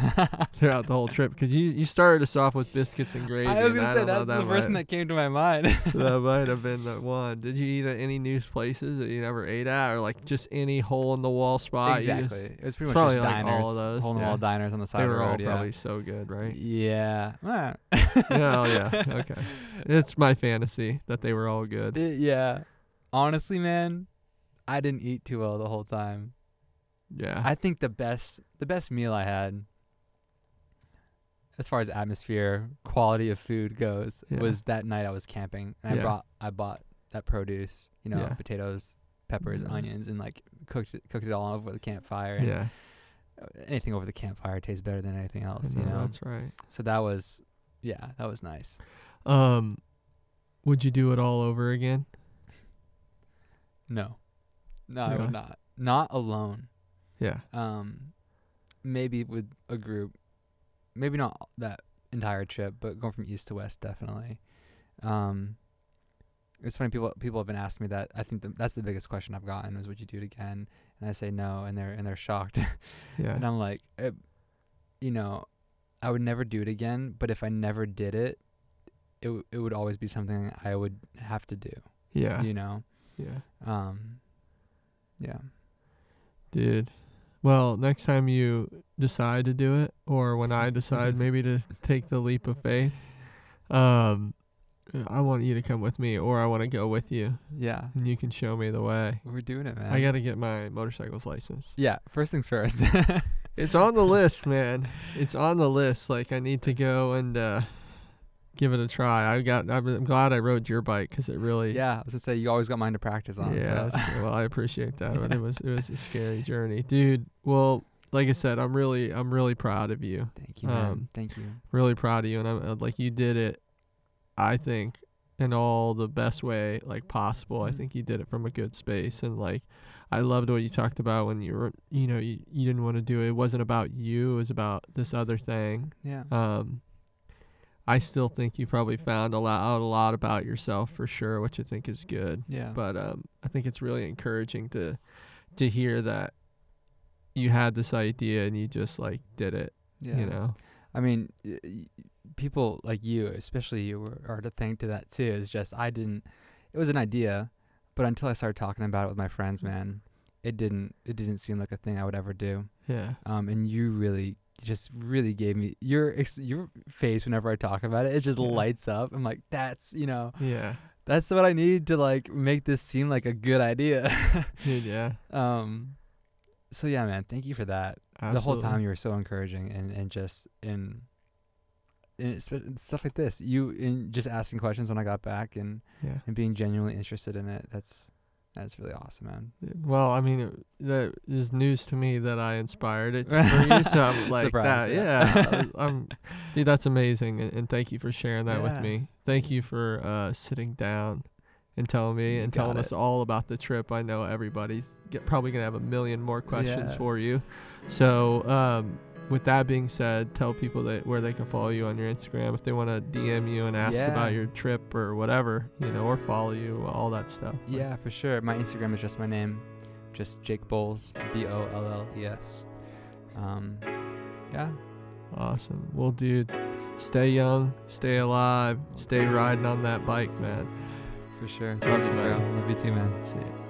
throughout the whole trip? Because you, you started us off with biscuits and gravy.
I was gonna say that's the
that
first thing that came to my mind.
that might have been the one. Did you eat at any new places that you never ate at, or like just any hole in the wall spot? you just-
exactly. It was pretty much
probably
just
like all
diners,
of those,
hole in the
yeah.
wall diners on the side
they
of the
were all
road. yeah.
probably so good, right?
Yeah. Ah.
yeah, oh, yeah. Okay. It's my fantasy that they were all good.
It- yeah. Honestly, man, I didn't eat too well the whole time.
Yeah.
I think the best the best meal I had as far as atmosphere, quality of food goes,
Yeah.
was that night I was camping and
Yeah.
I brought I bought that produce, you know,
Yeah.
potatoes, peppers,
Mhm.
onions and like cooked it cooked it all over the campfire. and
yeah.
Anything over the campfire tastes better than anything else, you
know,
know.
that's right.
So that was yeah, that was nice.
Um, would you do it all over again?
No. No, I would not. Not alone.
Yeah.
Um maybe with a group. Maybe not that entire trip, but going from east to west definitely. Um it's funny people people have been asking me that. I think the, that's the biggest question I've gotten is would you do it again? And I say no and they're and they're shocked.
Yeah.
and I'm like uh, you know, I would never do it again. But if I never did it, it w- it would always be something I would have to do.
Yeah.
You know.
Yeah.
Um. Yeah.
Dude. Well, next time you decide to do it, or when I decide maybe to take the leap of faith, um, I want you to come with me, or I want to go with you,
Yeah.
and you can show me the way.
We're doing it, man.
I got to get my motorcycle's license.
Yeah. First things first.
It's on the list, man. It's on the list. Like I need to go and uh, give it a try. I got. I'm, glad I rode your bike because it really.
yeah. I was gonna say you always got mine to practice on.
Yeah.
So.
well, I appreciate that, but it was it was a scary journey, dude. Well, like I said, I'm really I'm really proud of you.
Thank you, man.
Um,
Thank you.
Really proud of you, and I'm uh, like you did it. I think in all the best way like possible. I
Mhm.
think you did it from a good space, and like I loved what you talked about when you were you know you, you didn't want to do it. It wasn't about you. It was about this other thing.
Yeah.
Um, I still think you probably found a lot out a lot about yourself for sure, which I think is good.
yeah.
But um, I think it's really encouraging to to hear that you had this idea and you just like did it.
yeah.
You know.
I mean, people like you, especially you, are to thank to that too. Is just I didn't. It was an idea, but until I started talking about it with my friends, man, it didn't. It didn't seem like a thing I would ever do.
Yeah.
Um, and you really, just really gave me your your face whenever I talk about it. It just
Yeah.
lights up. I'm like, that's you know,
Yeah.
that's what I need to like make this seem like a good idea.
Dude. Yeah.
um, so yeah, man, thank you for that
Absolutely.
the whole time you were so encouraging and and just in, in stuff like this you in just asking questions when i got back and
Yeah.
and being genuinely interested in it that's that's really awesome man
Well, I mean, it, that is news to me that I inspired it for you. So I'm like
Surprise,
that.
yeah.
Yeah. I'm, dude, that's amazing, and, and thank you for sharing that with me. Thank you for uh, sitting down and telling me and
got
telling us all about the trip. I know everybody's get, probably gonna have a million more questions
Yeah.
for you. So, um, with that being said, tell people that where they can follow you on your Instagram if they want to DM you and ask
Yeah.
about your trip or whatever, you know, or follow you, all that stuff. But-
yeah for sure my instagram is just my name just jake bolles b-o-l-l-e-s um yeah
Awesome. Well, dude, stay young, stay alive, stay riding on that bike, man.
for sure
Love you,
you bro
man.
love you too man
See ya.